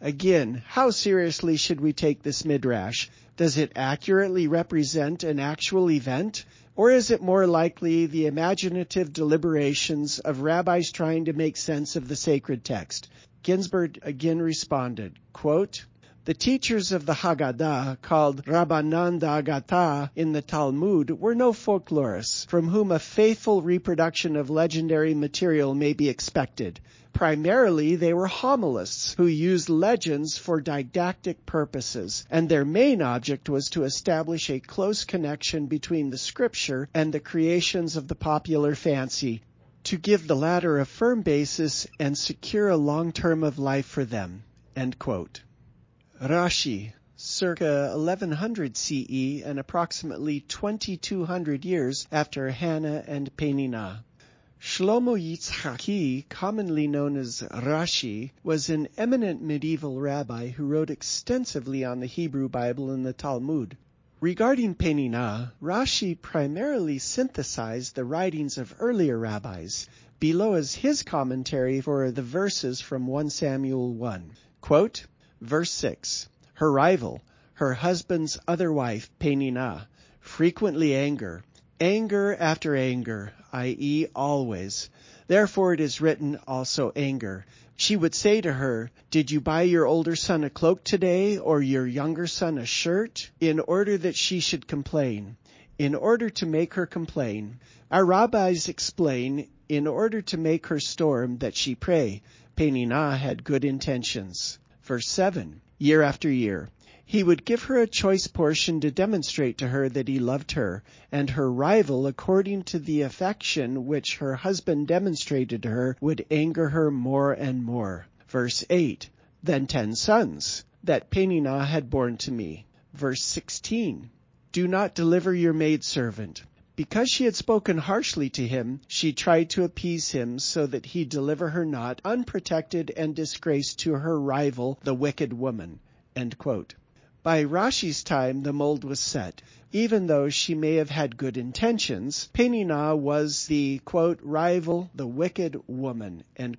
S1: Again, how seriously should we take this midrash? Does it accurately represent an actual event? Or is it more likely the imaginative deliberations of rabbis trying to make sense of the sacred text? Ginzberg again responded, quote, the teachers of the Haggadah, called Rabbanan Da'agata in the Talmud, were no folklorists from whom a faithful reproduction of legendary material may be expected. Primarily, they were homilists who used legends for didactic purposes, and their main object was to establish a close connection between the scripture and the creations of the popular fancy, to give the latter a firm basis and secure a long term of life for them. Rashi, circa 1100 CE and approximately 2200 years after Hannah and Peninnah. Shlomo Yitzhaki, commonly known as Rashi, was an eminent medieval rabbi who wrote extensively on the Hebrew Bible and the Talmud. Regarding Peninnah, Rashi primarily synthesized the writings of earlier rabbis. Below is his commentary for the verses from 1 Samuel 1. Quote, Verse 6. Her rival, her husband's other wife, Peninnah, frequently anger, anger after anger, i.e. always. Therefore it is written also anger. She would say to her, Did you buy your older son a cloak today or your younger son a shirt? In order that she should complain. In order to make her complain. Our rabbis explain, in order to make her storm that she pray. Peninnah had good intentions. Verse 7. Year after year. He would give her a choice portion to demonstrate to her that he loved her, and her rival, according to the affection which her husband demonstrated to her, would anger her more and more. Verse 8. Then ten sons that Peninnah had borne to me. Verse 16. Do not deliver your maidservant. Because she had spoken harshly to him, she tried to appease him so that he deliver her not unprotected and disgraced to her rival, the wicked woman. By Rashi's time, the mold was set. Even though she may have had good intentions, Peninnah was the, quote, rival, the wicked woman, and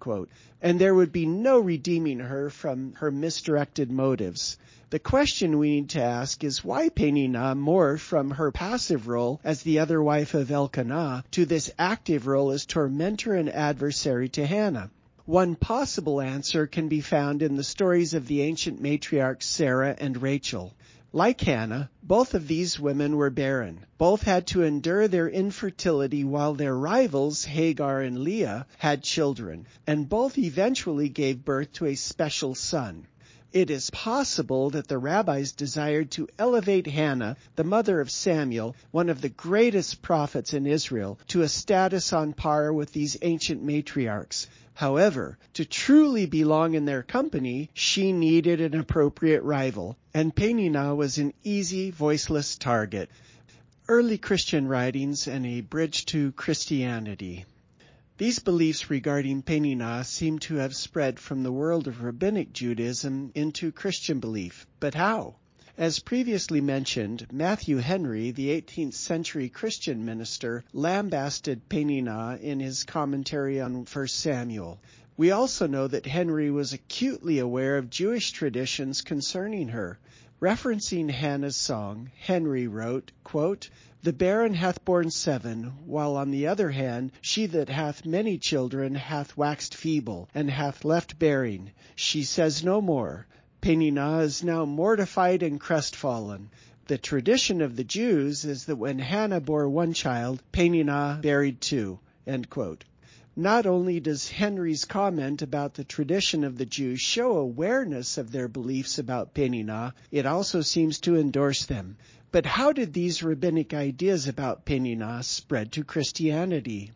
S1: there would be no redeeming her from her misdirected motives. The question we need to ask is why Peninnah morphed from her passive role as the other wife of Elkanah to this active role as tormentor and adversary to Hannah. One possible answer can be found in the stories of the ancient matriarchs Sarah and Rachel. Like Hannah, both of these women were barren. Both had to endure their infertility while their rivals, Hagar and Leah, had children, and both eventually gave birth to a special son. It is possible that the rabbis desired to elevate Hannah, the mother of Samuel, one of the greatest prophets in Israel, to a status on par with these ancient matriarchs. However, to truly belong in their company, she needed an appropriate rival, and Peninnah was an easy, voiceless target. Early Christian writings and a bridge to Christianity. These beliefs regarding Peninnah seem to have spread from the world of rabbinic Judaism into Christian belief. But how? As previously mentioned, Matthew Henry, the 18th century Christian minister, lambasted Peninnah in his commentary on 1 Samuel. We also know that Henry was acutely aware of Jewish traditions concerning her. Referencing Hannah's song, Henry wrote, quote, The barren hath borne seven, while on the other hand she that hath many children hath waxed feeble, and hath left bearing. She says no more. Peninnah is now mortified and crestfallen. The tradition of the Jews is that when Hannah bore one child, Peninnah buried two. Not only does Henry's comment about the tradition of the Jews show awareness of their beliefs about Peninnah, it also seems to endorse them. But how did these rabbinic ideas about Peninnah spread to Christianity?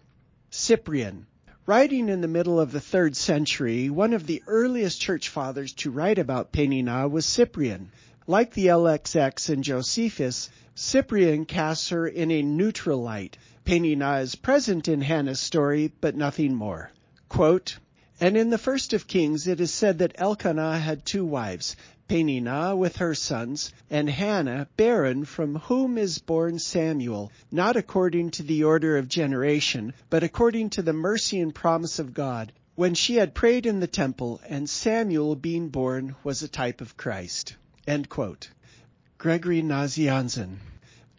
S1: Cyprian, Writing in the middle of the third century, one of the earliest church fathers to write about Peninnah was Cyprian. Like the LXX and Josephus, Cyprian casts her in a neutral light. Peninnah is present in Hannah's story, but nothing more. Quote, and in the first of Kings it is said that Elkanah had two wives, Peninnah with her sons, and Hannah barren from whom is born Samuel, not according to the order of generation, but according to the mercy and promise of God, when she had prayed in the temple, and Samuel being born was a type of Christ. Gregory Nazianzen.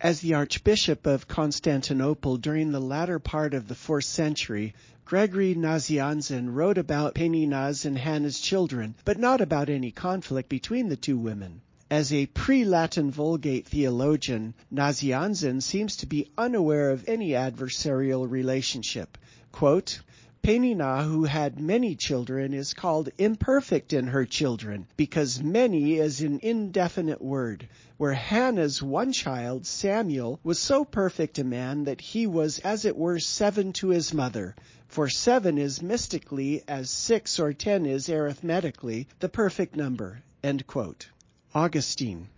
S1: As the Archbishop of Constantinople during the latter part of the fourth century, Gregory Nazianzen wrote about Peninnah's and Hannah's children, but not about any conflict between the two women. As a pre-Latin Vulgate theologian, Nazianzen seems to be unaware of any adversarial relationship. Quote, Peninnah, who had many children, is called imperfect in her children, because many is an indefinite word. Where Hannah's one child, Samuel, was so perfect a man that he was as it were seven to his mother. For seven is mystically, as six or ten is arithmetically, the perfect number. Augustine.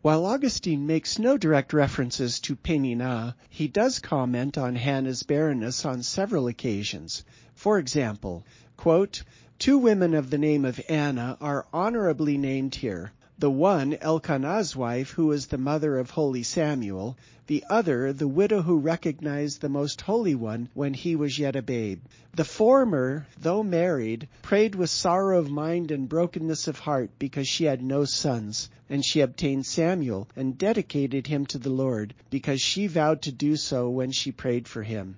S1: While Augustine makes no direct references to Peninnah, he does comment on Hannah's barrenness on several occasions. For example, quote, Two women of the name of Anna are honorably named here. The one, Elkanah's wife, who was the mother of holy Samuel, the other, the widow who recognized the most holy one when he was yet a babe. The former, though married, prayed with sorrow of mind and brokenness of heart because she had no sons, and she obtained Samuel and dedicated him to the Lord because she vowed to do so when she prayed for him.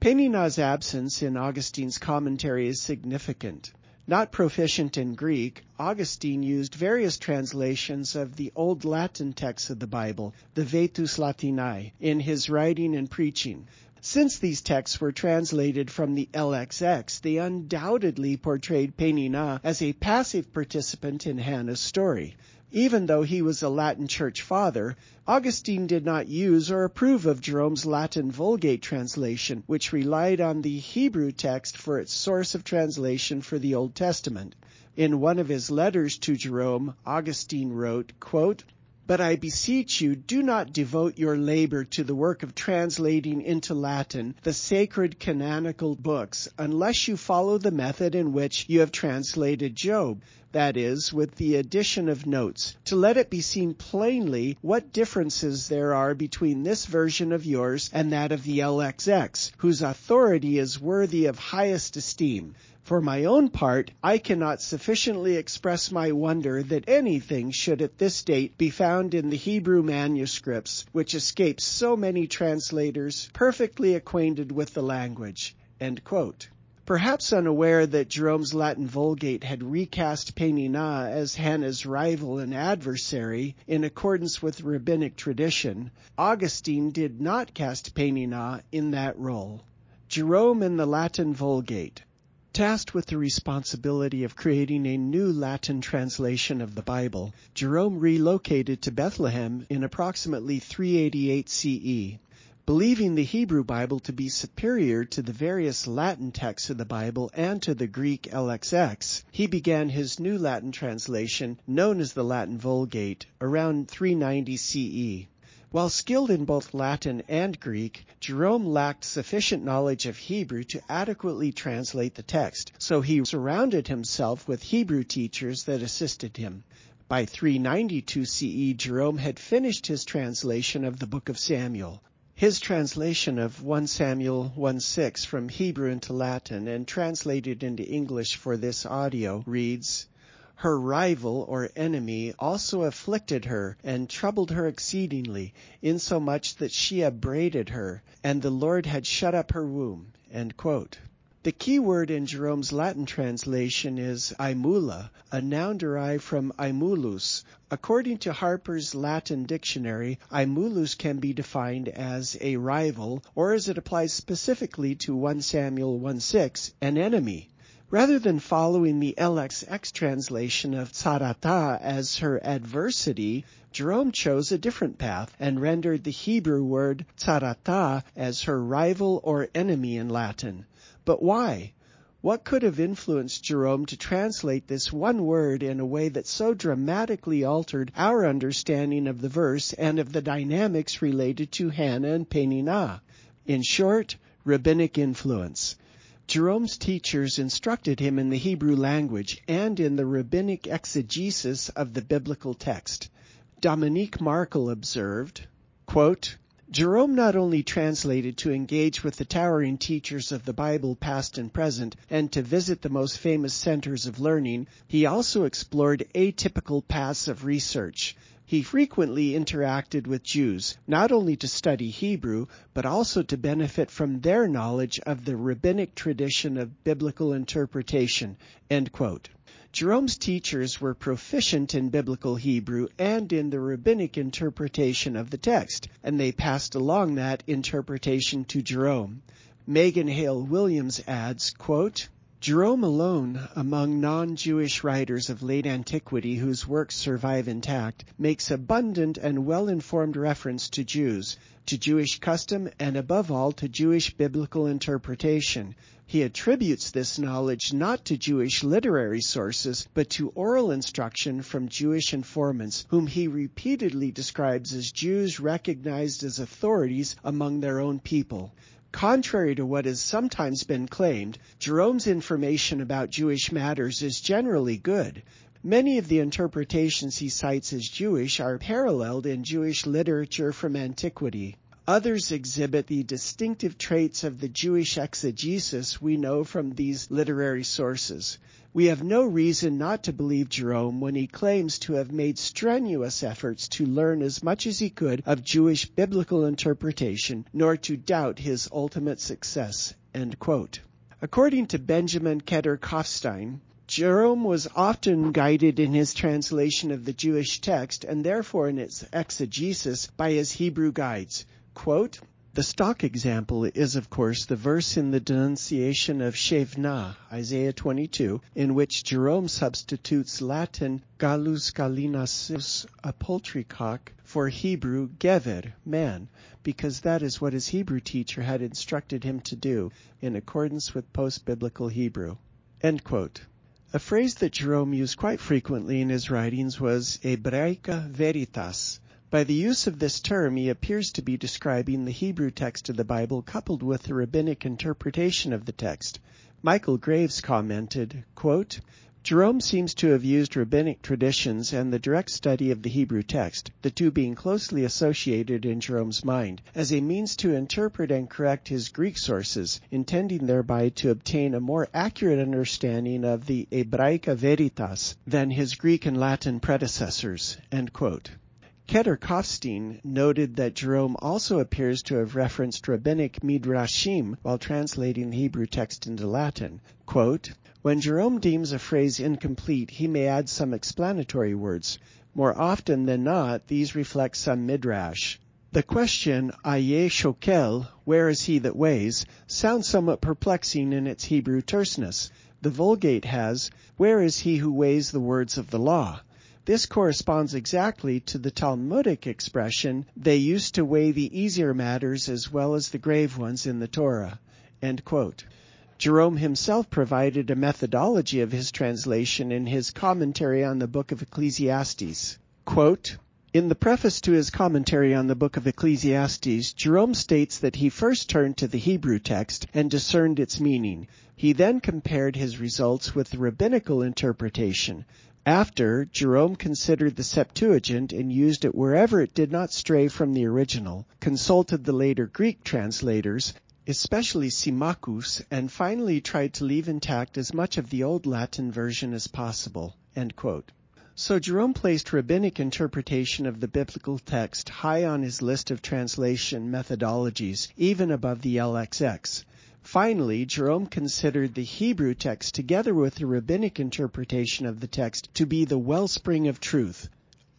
S1: Peninnah's absence in Augustine's commentary is significant. Not proficient in Greek, Augustine used various translations of the Old Latin texts of the Bible, the Vetus Latinae, in his writing and preaching. Since these texts were translated from the LXX, they undoubtedly portrayed Peninnah as a passive participant in Hannah's story. Even though he was a Latin church father, Augustine did not use or approve of Jerome's Latin Vulgate translation, which relied on the Hebrew text for its source of translation for the Old Testament. In one of his letters to Jerome, Augustine wrote, quote, but I beseech you, do not devote your labor to the work of translating into Latin the sacred canonical books unless you follow the method in which you have translated Job, that is, with the addition of notes, to let it be seen plainly what differences there are between this version of yours and that of the LXX, whose authority is worthy of highest esteem. For my own part, I cannot sufficiently express my wonder that anything should at this date be found in the Hebrew manuscripts, which escapes so many translators perfectly acquainted with the language. Perhaps unaware that Jerome's Latin Vulgate had recast Peninnah as Hannah's rival and adversary in accordance with rabbinic tradition, Augustine did not cast Peninnah in that role. Jerome in the Latin Vulgate Tasked with the responsibility of creating a new Latin translation of the Bible, Jerome relocated to Bethlehem in approximately 388 CE. Believing the Hebrew Bible to be superior to the various Latin texts of the Bible and to the Greek LXX, he began his new Latin translation, known as the Latin Vulgate, around 390 CE. While skilled in both Latin and Greek, Jerome lacked sufficient knowledge of Hebrew to adequately translate the text, so he surrounded himself with Hebrew teachers that assisted him. By 392 CE, Jerome had finished his translation of the book of Samuel. His translation of 1 Samuel 1:6 from Hebrew into Latin and translated into English for this audio reads, her rival or enemy also afflicted her and troubled her exceedingly, insomuch that she upbraided her, and the Lord had shut up her womb. The key word in Jerome's Latin translation is aemula, a noun derived from aemulus. According to Harper's Latin Dictionary, aemulus can be defined as a rival, or as it applies specifically to 1 Samuel 1:6, an enemy. Rather than following the LXX translation of tsarata as her adversity, Jerome chose a different path and rendered the Hebrew word tsarata as her rival or enemy in Latin. But why? What could have influenced Jerome to translate this one word in a way that so dramatically altered our understanding of the verse and of the dynamics related to Hannah and Peninnah? In short, rabbinic influence. Jerome's teachers instructed him in the Hebrew language and in the rabbinic exegesis of the biblical text. Dominique Markel observed, quote, Jerome not only translated to engage with the towering teachers of the Bible past and present and to visit the most famous centers of learning, he also explored atypical paths of research. He frequently interacted with Jews, not only to study Hebrew, but also to benefit from their knowledge of the rabbinic tradition of biblical interpretation. Jerome's teachers were proficient in biblical Hebrew and in the rabbinic interpretation of the text, and they passed along that interpretation to Jerome. Megan Hale Williams adds, quote, Jerome alone, among non-Jewish writers of late antiquity whose works survive intact, makes abundant and well-informed reference to Jews, to Jewish custom, and above all to Jewish biblical interpretation. He attributes this knowledge not to Jewish literary sources, but to oral instruction from Jewish informants, whom he repeatedly describes as Jews recognized as authorities among their own people. Contrary to what has sometimes been claimed, Jerome's information about Jewish matters is generally good. Many of the interpretations he cites as Jewish are paralleled in Jewish literature from antiquity. Others exhibit the distinctive traits of the Jewish exegesis we know from these literary sources. We have no reason not to believe Jerome when he claims to have made strenuous efforts to learn as much as he could of Jewish biblical interpretation, nor to doubt his ultimate success. According to Benjamin Kedar-Kopfstein, Jerome was often guided in his translation of the Jewish text and therefore in its exegesis by his Hebrew guides. Quote, the stock example is, of course, the verse in the denunciation of Shevna, Isaiah 22, in which Jerome substitutes Latin gallus gallinaceus a poultry cock for Hebrew gever, man, because that is what his Hebrew teacher had instructed him to do in accordance with post-biblical Hebrew. A phrase that Jerome used quite frequently in his writings was Hebraica veritas, by the use of this term, he appears to be describing the Hebrew text of the Bible coupled with the rabbinic interpretation of the text. Michael Graves commented, quote, Jerome seems to have used rabbinic traditions and the direct study of the Hebrew text, the two being closely associated in Jerome's mind, as a means to interpret and correct his Greek sources, intending thereby to obtain a more accurate understanding of the Hebraica Veritas than his Greek and Latin predecessors. Kedar-Kopfstein noted that Jerome also appears to have referenced rabbinic midrashim while translating the Hebrew text into Latin. Quote, when Jerome deems a phrase incomplete, he may add some explanatory words. More often than not, these reflect some midrash. The question, Aye shokel, where is he that weighs, sounds somewhat perplexing in its Hebrew terseness. The Vulgate has, where is he who weighs the words of the law? This corresponds exactly to the Talmudic expression, they used to weigh the easier matters as well as the grave ones in the Torah. Jerome himself provided a methodology of his translation in his commentary on the book of Ecclesiastes. Quote, in the preface to his commentary on the book of Ecclesiastes, Jerome states that he first turned to the Hebrew text and discerned its meaning. He then compared his results with the rabbinical interpretation. After, Jerome considered the Septuagint and used it wherever it did not stray from the original, consulted the later Greek translators, especially Symmachus, and finally tried to leave intact as much of the Old Latin version as possible. So Jerome placed rabbinic interpretation of the biblical text high on his list of translation methodologies, even above the LXX. Finally, Jerome considered the Hebrew text together with the rabbinic interpretation of the text to be the wellspring of truth.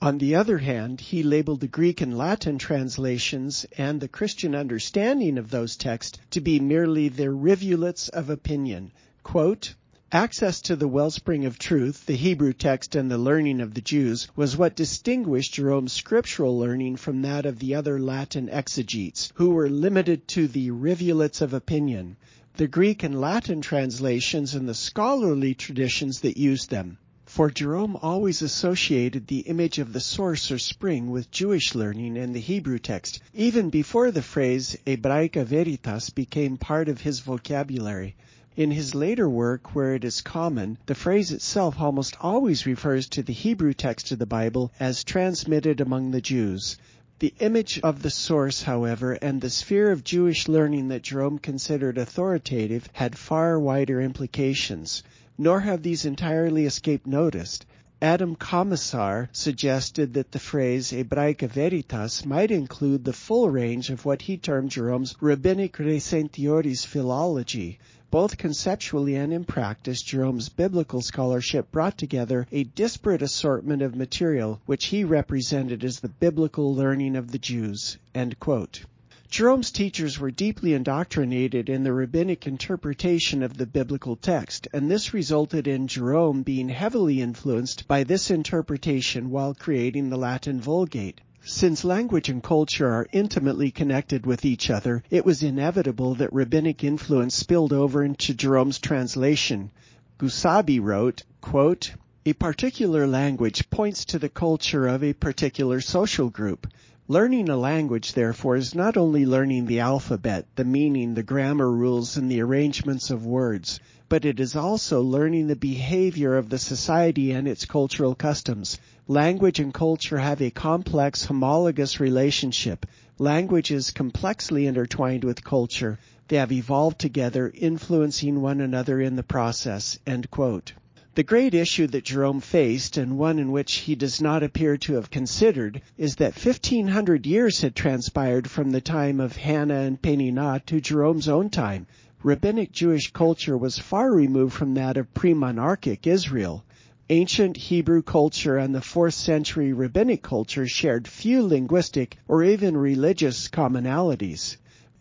S1: On the other hand, he labeled the Greek and Latin translations and the Christian understanding of those texts to be merely the rivulets of opinion. Quote, Access to the wellspring of truth, the Hebrew text and the learning of the Jews, was what distinguished Jerome's scriptural learning from that of the other Latin exegetes, who were limited to the rivulets of opinion, the Greek and Latin translations and the scholarly traditions that used them. For Jerome always associated the image of the source or spring with Jewish learning and the Hebrew text, even before the phrase Hebraica Veritas became part of his vocabulary. In his later work, where it is common, the phrase itself almost always refers to the Hebrew text of the Bible as transmitted among the Jews. The image of the source, however, and the sphere of Jewish learning that Jerome considered authoritative had far wider implications, nor have these entirely escaped notice. Adam Kamesar suggested that the phrase Hebraica Veritas might include the full range of what he termed Jerome's rabbinic recentioris philology, both conceptually and in practice, Jerome's biblical scholarship brought together a disparate assortment of material which he represented as the biblical learning of the Jews. Jerome's teachers were deeply indoctrinated in the rabbinic interpretation of the biblical text, and this resulted in Jerome being heavily influenced by this interpretation while creating the Latin Vulgate. Since language and culture are intimately connected with each other, it was inevitable that rabbinic influence spilled over into Jerome's translation. Gusabi wrote, quote, A particular language points to the culture of a particular social group. Learning a language, therefore, is not only learning the alphabet, the meaning, the grammar rules, and the arrangements of words, but it is also learning the behavior of the society and its cultural customs. Language and culture have a complex, homologous relationship. Language is complexly intertwined with culture. They have evolved together, influencing one another in the process. The great issue that Jerome faced, and one in which he does not appear to have considered, is that 1500 years had transpired from the time of Hannah and Peninnah to Jerome's own time. Rabbinic Jewish culture was far removed from that of pre-monarchic Israel. Ancient Hebrew culture and the 4th century rabbinic culture shared few linguistic or even religious commonalities.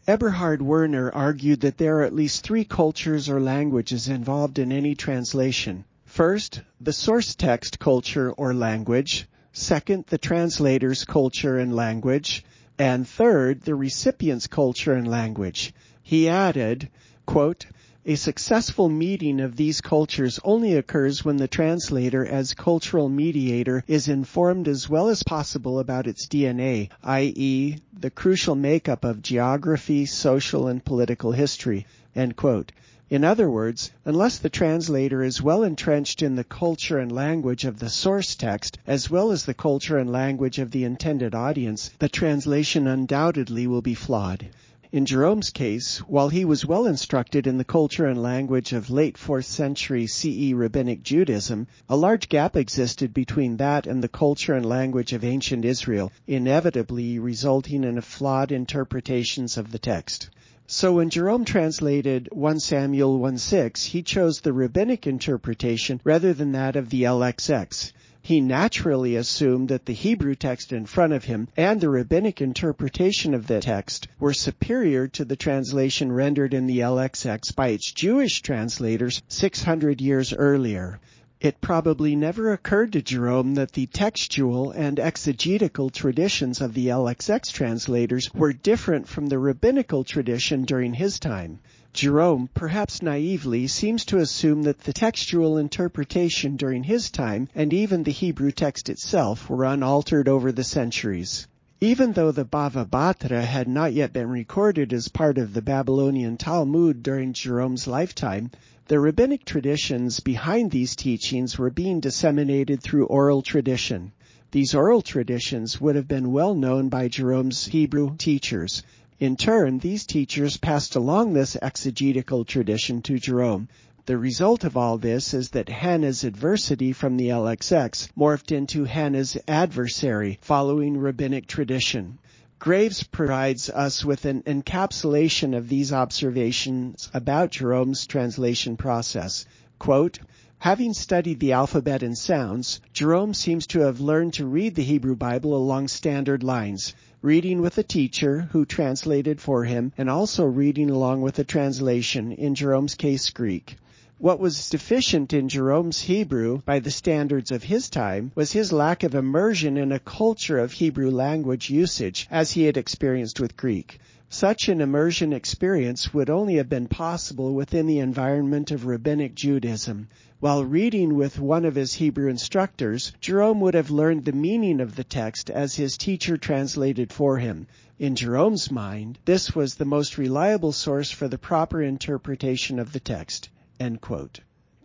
S1: Eberhard Werner argued that there are at least three cultures or languages involved in any translation. First, the source text culture or language. Second, the translator's culture and language. And third, the recipient's culture and language. He added, quote, a successful meeting of these cultures only occurs when the translator as cultural mediator is informed as well as possible about its DNA, i.e., the crucial makeup of geography, social, and political history. In other words, unless the translator is well entrenched in the culture and language of the source text, as well as the culture and language of the intended audience, the translation undoubtedly will be flawed. In Jerome's case, while he was well instructed in the culture and language of late 4th century CE rabbinic Judaism, a large gap existed between that and the culture and language of ancient Israel, inevitably resulting in flawed interpretations of the text. So when Jerome translated 1 Samuel 1:6, he chose the rabbinic interpretation rather than that of the LXX he naturally assumed that the Hebrew text in front of him and the rabbinic interpretation of the text were superior to the translation rendered in the LXX by its Jewish translators 600 years earlier. It probably never occurred to Jerome that the textual and exegetical traditions of the LXX translators were different from the rabbinical tradition during his time. Jerome, perhaps naively, seems to assume that the textual interpretation during his time and even the Hebrew text itself were unaltered over the centuries. Even though the Bava Batra had not yet been recorded as part of the Babylonian Talmud during Jerome's lifetime, The rabbinic traditions behind these teachings were being disseminated through oral tradition. These oral traditions would have been well known by Jerome's Hebrew teachers. In turn, these teachers passed along this exegetical tradition to Jerome. The result of all this is that Hannah's adversity from the LXX morphed into Hannah's adversary following rabbinic tradition. Graves provides us with an encapsulation of these observations about Jerome's translation process. Quote, Having studied the alphabet and sounds, Jerome seems to have learned to read the Hebrew Bible along standard lines, reading with a teacher who translated for him and also reading along with a translation, in Jerome's case Greek. What was deficient in Jerome's Hebrew by the standards of his time was his lack of immersion in a culture of Hebrew language usage as he had experienced with Greek. Such an immersion experience would only have been possible within the environment of rabbinic Judaism. While reading with one of his Hebrew instructors, Jerome would have learned the meaning of the text as his teacher translated for him. In Jerome's mind, this was the most reliable source for the proper interpretation of the text.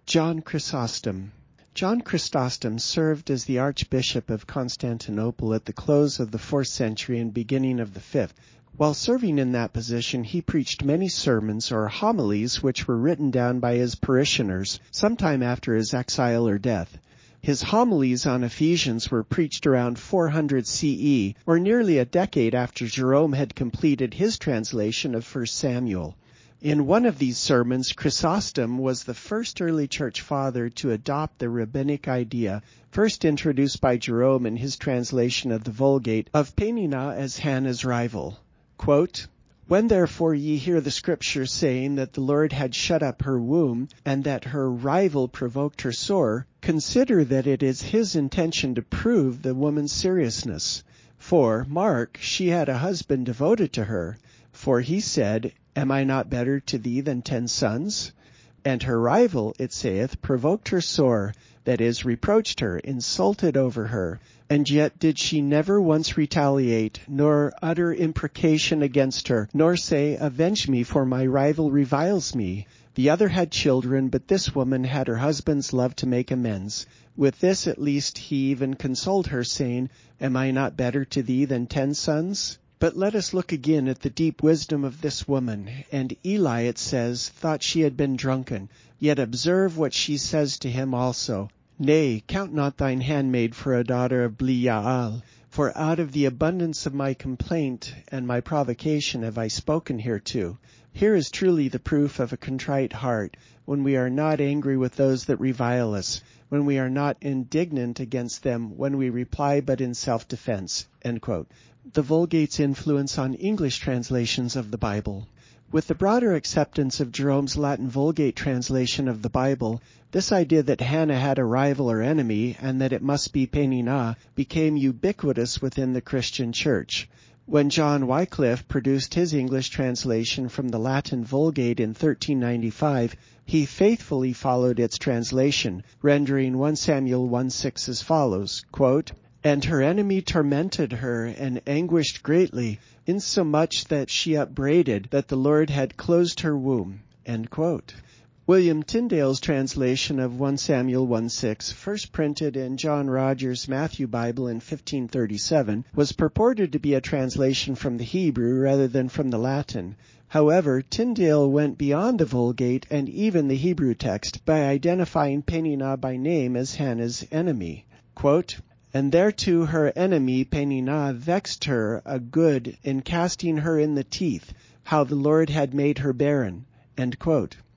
S1: John Chrysostom John Chrysostom served as the Archbishop of Constantinople at the close of the fourth century and beginning of the fifth. While serving in that position, he preached many sermons or homilies which were written down by his parishioners sometime after his exile or death. His homilies on Ephesians were preached around 400 CE, or nearly a decade after Jerome had completed his translation of 1 Samuel. In one of these sermons, Chrysostom was the first early church father to adopt the rabbinic idea, first introduced by Jerome in his translation of the Vulgate, of Peninnah as Hannah's rival. Quote, when therefore ye hear the scripture saying that the Lord had shut up her womb, and that her rival provoked her sore, consider that it is his intention to prove the woman's seriousness. For, mark, she had a husband devoted to her. For he said, Am I not better to thee than ten sons? And her rival, it saith, provoked her sore, that is, reproached her, insulted over her. And yet did she never once retaliate, nor utter imprecation against her, nor say, Avenge me, for my rival reviles me. The other had children, but this woman had her husband's love to make amends. With this at least he even consoled her, saying, Am I not better to thee than ten sons? But let us look again at the deep wisdom of this woman. And Eli, it says, thought she had been drunken. Yet observe what she says to him also. Nay, count not thine handmaid for a daughter of Belial. For out of the abundance of my complaint and my provocation have I spoken hereto. Here is truly the proof of a contrite heart, when we are not angry with those that revile us, when we are not indignant against them, when we reply but in self-defense. The Vulgate's influence on English translations of the Bible. With the broader acceptance of Jerome's Latin Vulgate translation of the Bible, this idea that Hannah had a rival or enemy, and that it must be Peninnah, became ubiquitous within the Christian Church. When John Wycliffe produced his English translation from the Latin Vulgate in 1395, he faithfully followed its translation, rendering 1 Samuel 1:6 as follows, quote, And her enemy tormented her and anguished greatly, insomuch that she upbraided that the Lord had closed her womb. William Tyndale's translation of 1 Samuel 1:6, first printed in John Rogers' Matthew Bible in 1537, was purported to be a translation from the Hebrew rather than from the Latin. However, Tyndale went beyond the Vulgate and even the Hebrew text by identifying Peninnah by name as Hannah's enemy. Quote, and thereto her enemy Peninnah vexed her a good in casting her in the teeth, how the Lord had made her barren.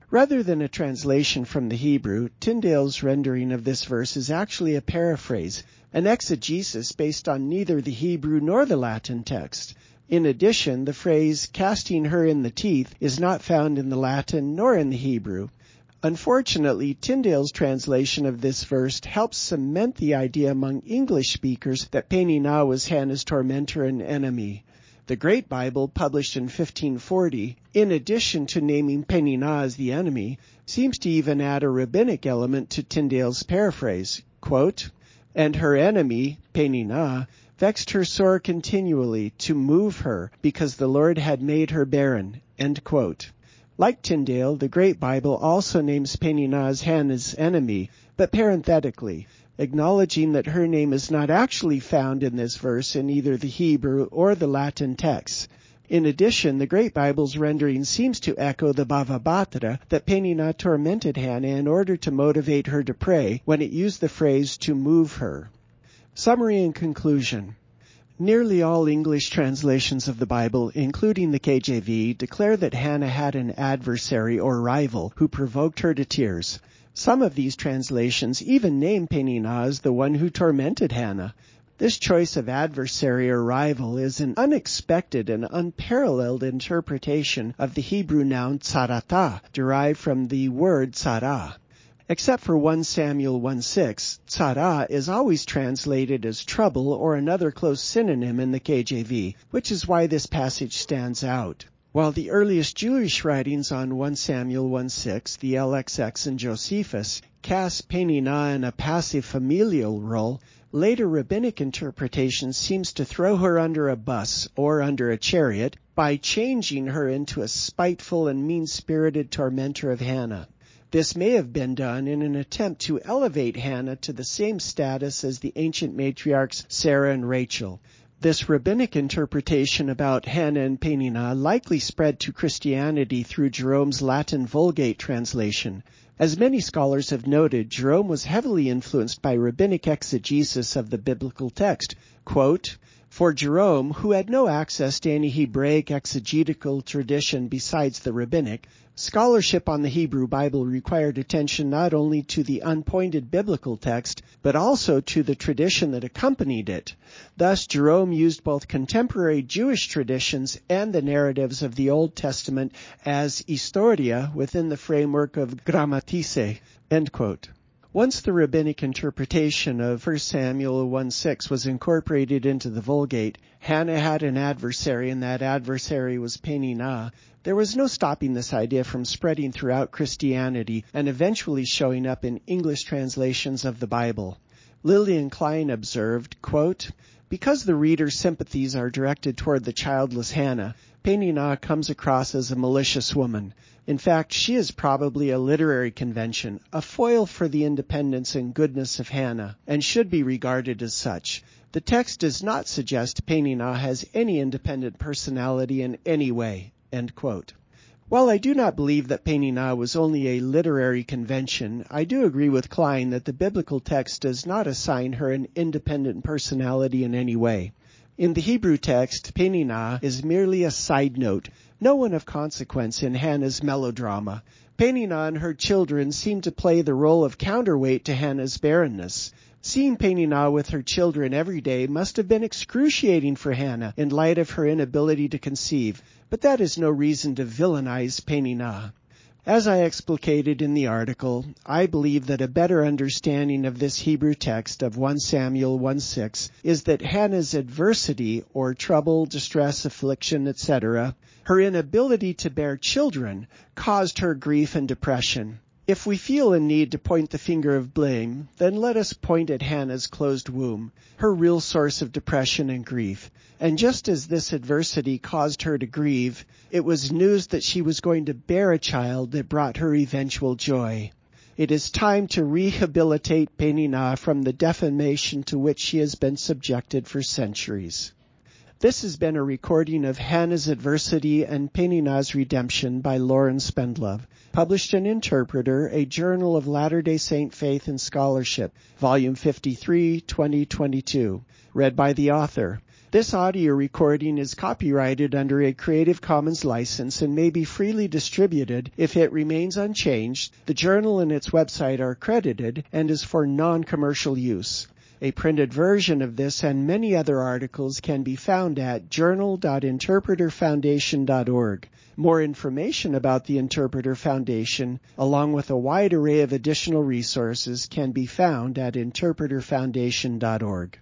S1: Rather than a translation from the Hebrew, Tyndale's rendering of this verse is actually a paraphrase, an exegesis based on neither the Hebrew nor the Latin text. In addition, the phrase casting her in the teeth is not found in the Latin nor in the Hebrew. Unfortunately, Tyndale's translation of this verse helps cement the idea among English speakers that Peninnah was Hannah's tormentor and enemy. The Great Bible, published in 1540, in addition to naming Peninnah as the enemy, seems to even add a rabbinic element to Tyndale's paraphrase. Quote, and her enemy, Peninnah, vexed her sore continually to move her, because the Lord had made her barren. Like Tyndale, the Great Bible also names Peninnah as Hannah's enemy, but parenthetically, acknowledging that her name is not actually found in this verse in either the Hebrew or the Latin texts. In addition, the Great Bible's rendering seems to echo the Bava Batra that Peninnah tormented Hannah in order to motivate her to pray when it used the phrase to move her. Summary and conclusion. Nearly all English translations of the Bible, including the KJV, declare that Hannah had an adversary or rival who provoked her to tears. Some of these translations even name Peninnah as the one who tormented Hannah. This choice of adversary or rival is an unexpected and unparalleled interpretation of the Hebrew noun tsarata, derived from the word tsara. Except for 1 Samuel 1:6, tsara is always translated as trouble or another close synonym in the KJV, which is why this passage stands out. While the earliest Jewish writings on 1 Samuel 1:6, the LXX and Josephus, cast Peninnah in a passive familial role, later rabbinic interpretation seems to throw her under a bus or under a chariot by changing her into a spiteful and mean-spirited tormentor of Hannah. This may have been done in an attempt to elevate Hannah to the same status as the ancient matriarchs Sarah and Rachel. This rabbinic interpretation about Hannah and Peninnah likely spread to Christianity through Jerome's Latin Vulgate translation. As many scholars have noted, Jerome was heavily influenced by rabbinic exegesis of the biblical text. Quote, for Jerome, who had no access to any Hebraic exegetical tradition besides the rabbinic, scholarship on the Hebrew Bible required attention not only to the unpointed biblical text, but also to the tradition that accompanied it. Thus, Jerome used both contemporary Jewish traditions and the narratives of the Old Testament as historia within the framework of grammatice. Once the rabbinic interpretation of 1 Samuel 1:6 was incorporated into the Vulgate, Hannah had an adversary and that adversary was Peninnah. There was no stopping this idea from spreading throughout Christianity and eventually showing up in English translations of the Bible. Lillian Klein observed, quote, because the reader's sympathies are directed toward the childless Hannah, Peninnah uh, comes across as a malicious woman. In fact, she is probably a literary convention, a foil for the independence and goodness of Hannah, and should be regarded as such. The text does not suggest Peninnah has any independent personality in any way. While I do not believe that Peninnah was only a literary convention, I do agree with Klein that the biblical text does not assign her an independent personality in any way. In the Hebrew text, Peninnah is merely a side note, no one of consequence in Hannah's melodrama. Peninnah and her children seem to play the role of counterweight to Hannah's barrenness. Seeing Peninnah with her children every day must have been excruciating for Hannah in light of her inability to conceive, but that is no reason to villainize Peninnah. As I explicated in the article, I believe that a better understanding of this Hebrew text of 1 Samuel 1:6 is that Hannah's adversity or trouble, distress, affliction, etc., her inability to bear children caused her grief and depression. If we feel a need to point the finger of blame, then let us point at Hannah's closed womb, her real source of depression and grief. And just as this adversity caused her to grieve, it was news that she was going to bear a child that brought her eventual joy. It is time to rehabilitate Peninnah from the defamation to which she has been subjected for centuries. This has been a recording of Hannah's Adversity and Peninnah's Redemption by Loren Spendlove, published in Interpreter, a Journal of Latter-day Saint Faith and Scholarship, Volume 53, 2022, read by the author. This audio recording is copyrighted under a Creative Commons license and may be freely distributed if it remains unchanged. The journal and its website are credited and is for non-commercial use. A printed version of this and many other articles can be found at journal.interpreterfoundation.org. More information about the Interpreter Foundation, along with a wide array of additional resources, can be found at interpreterfoundation.org.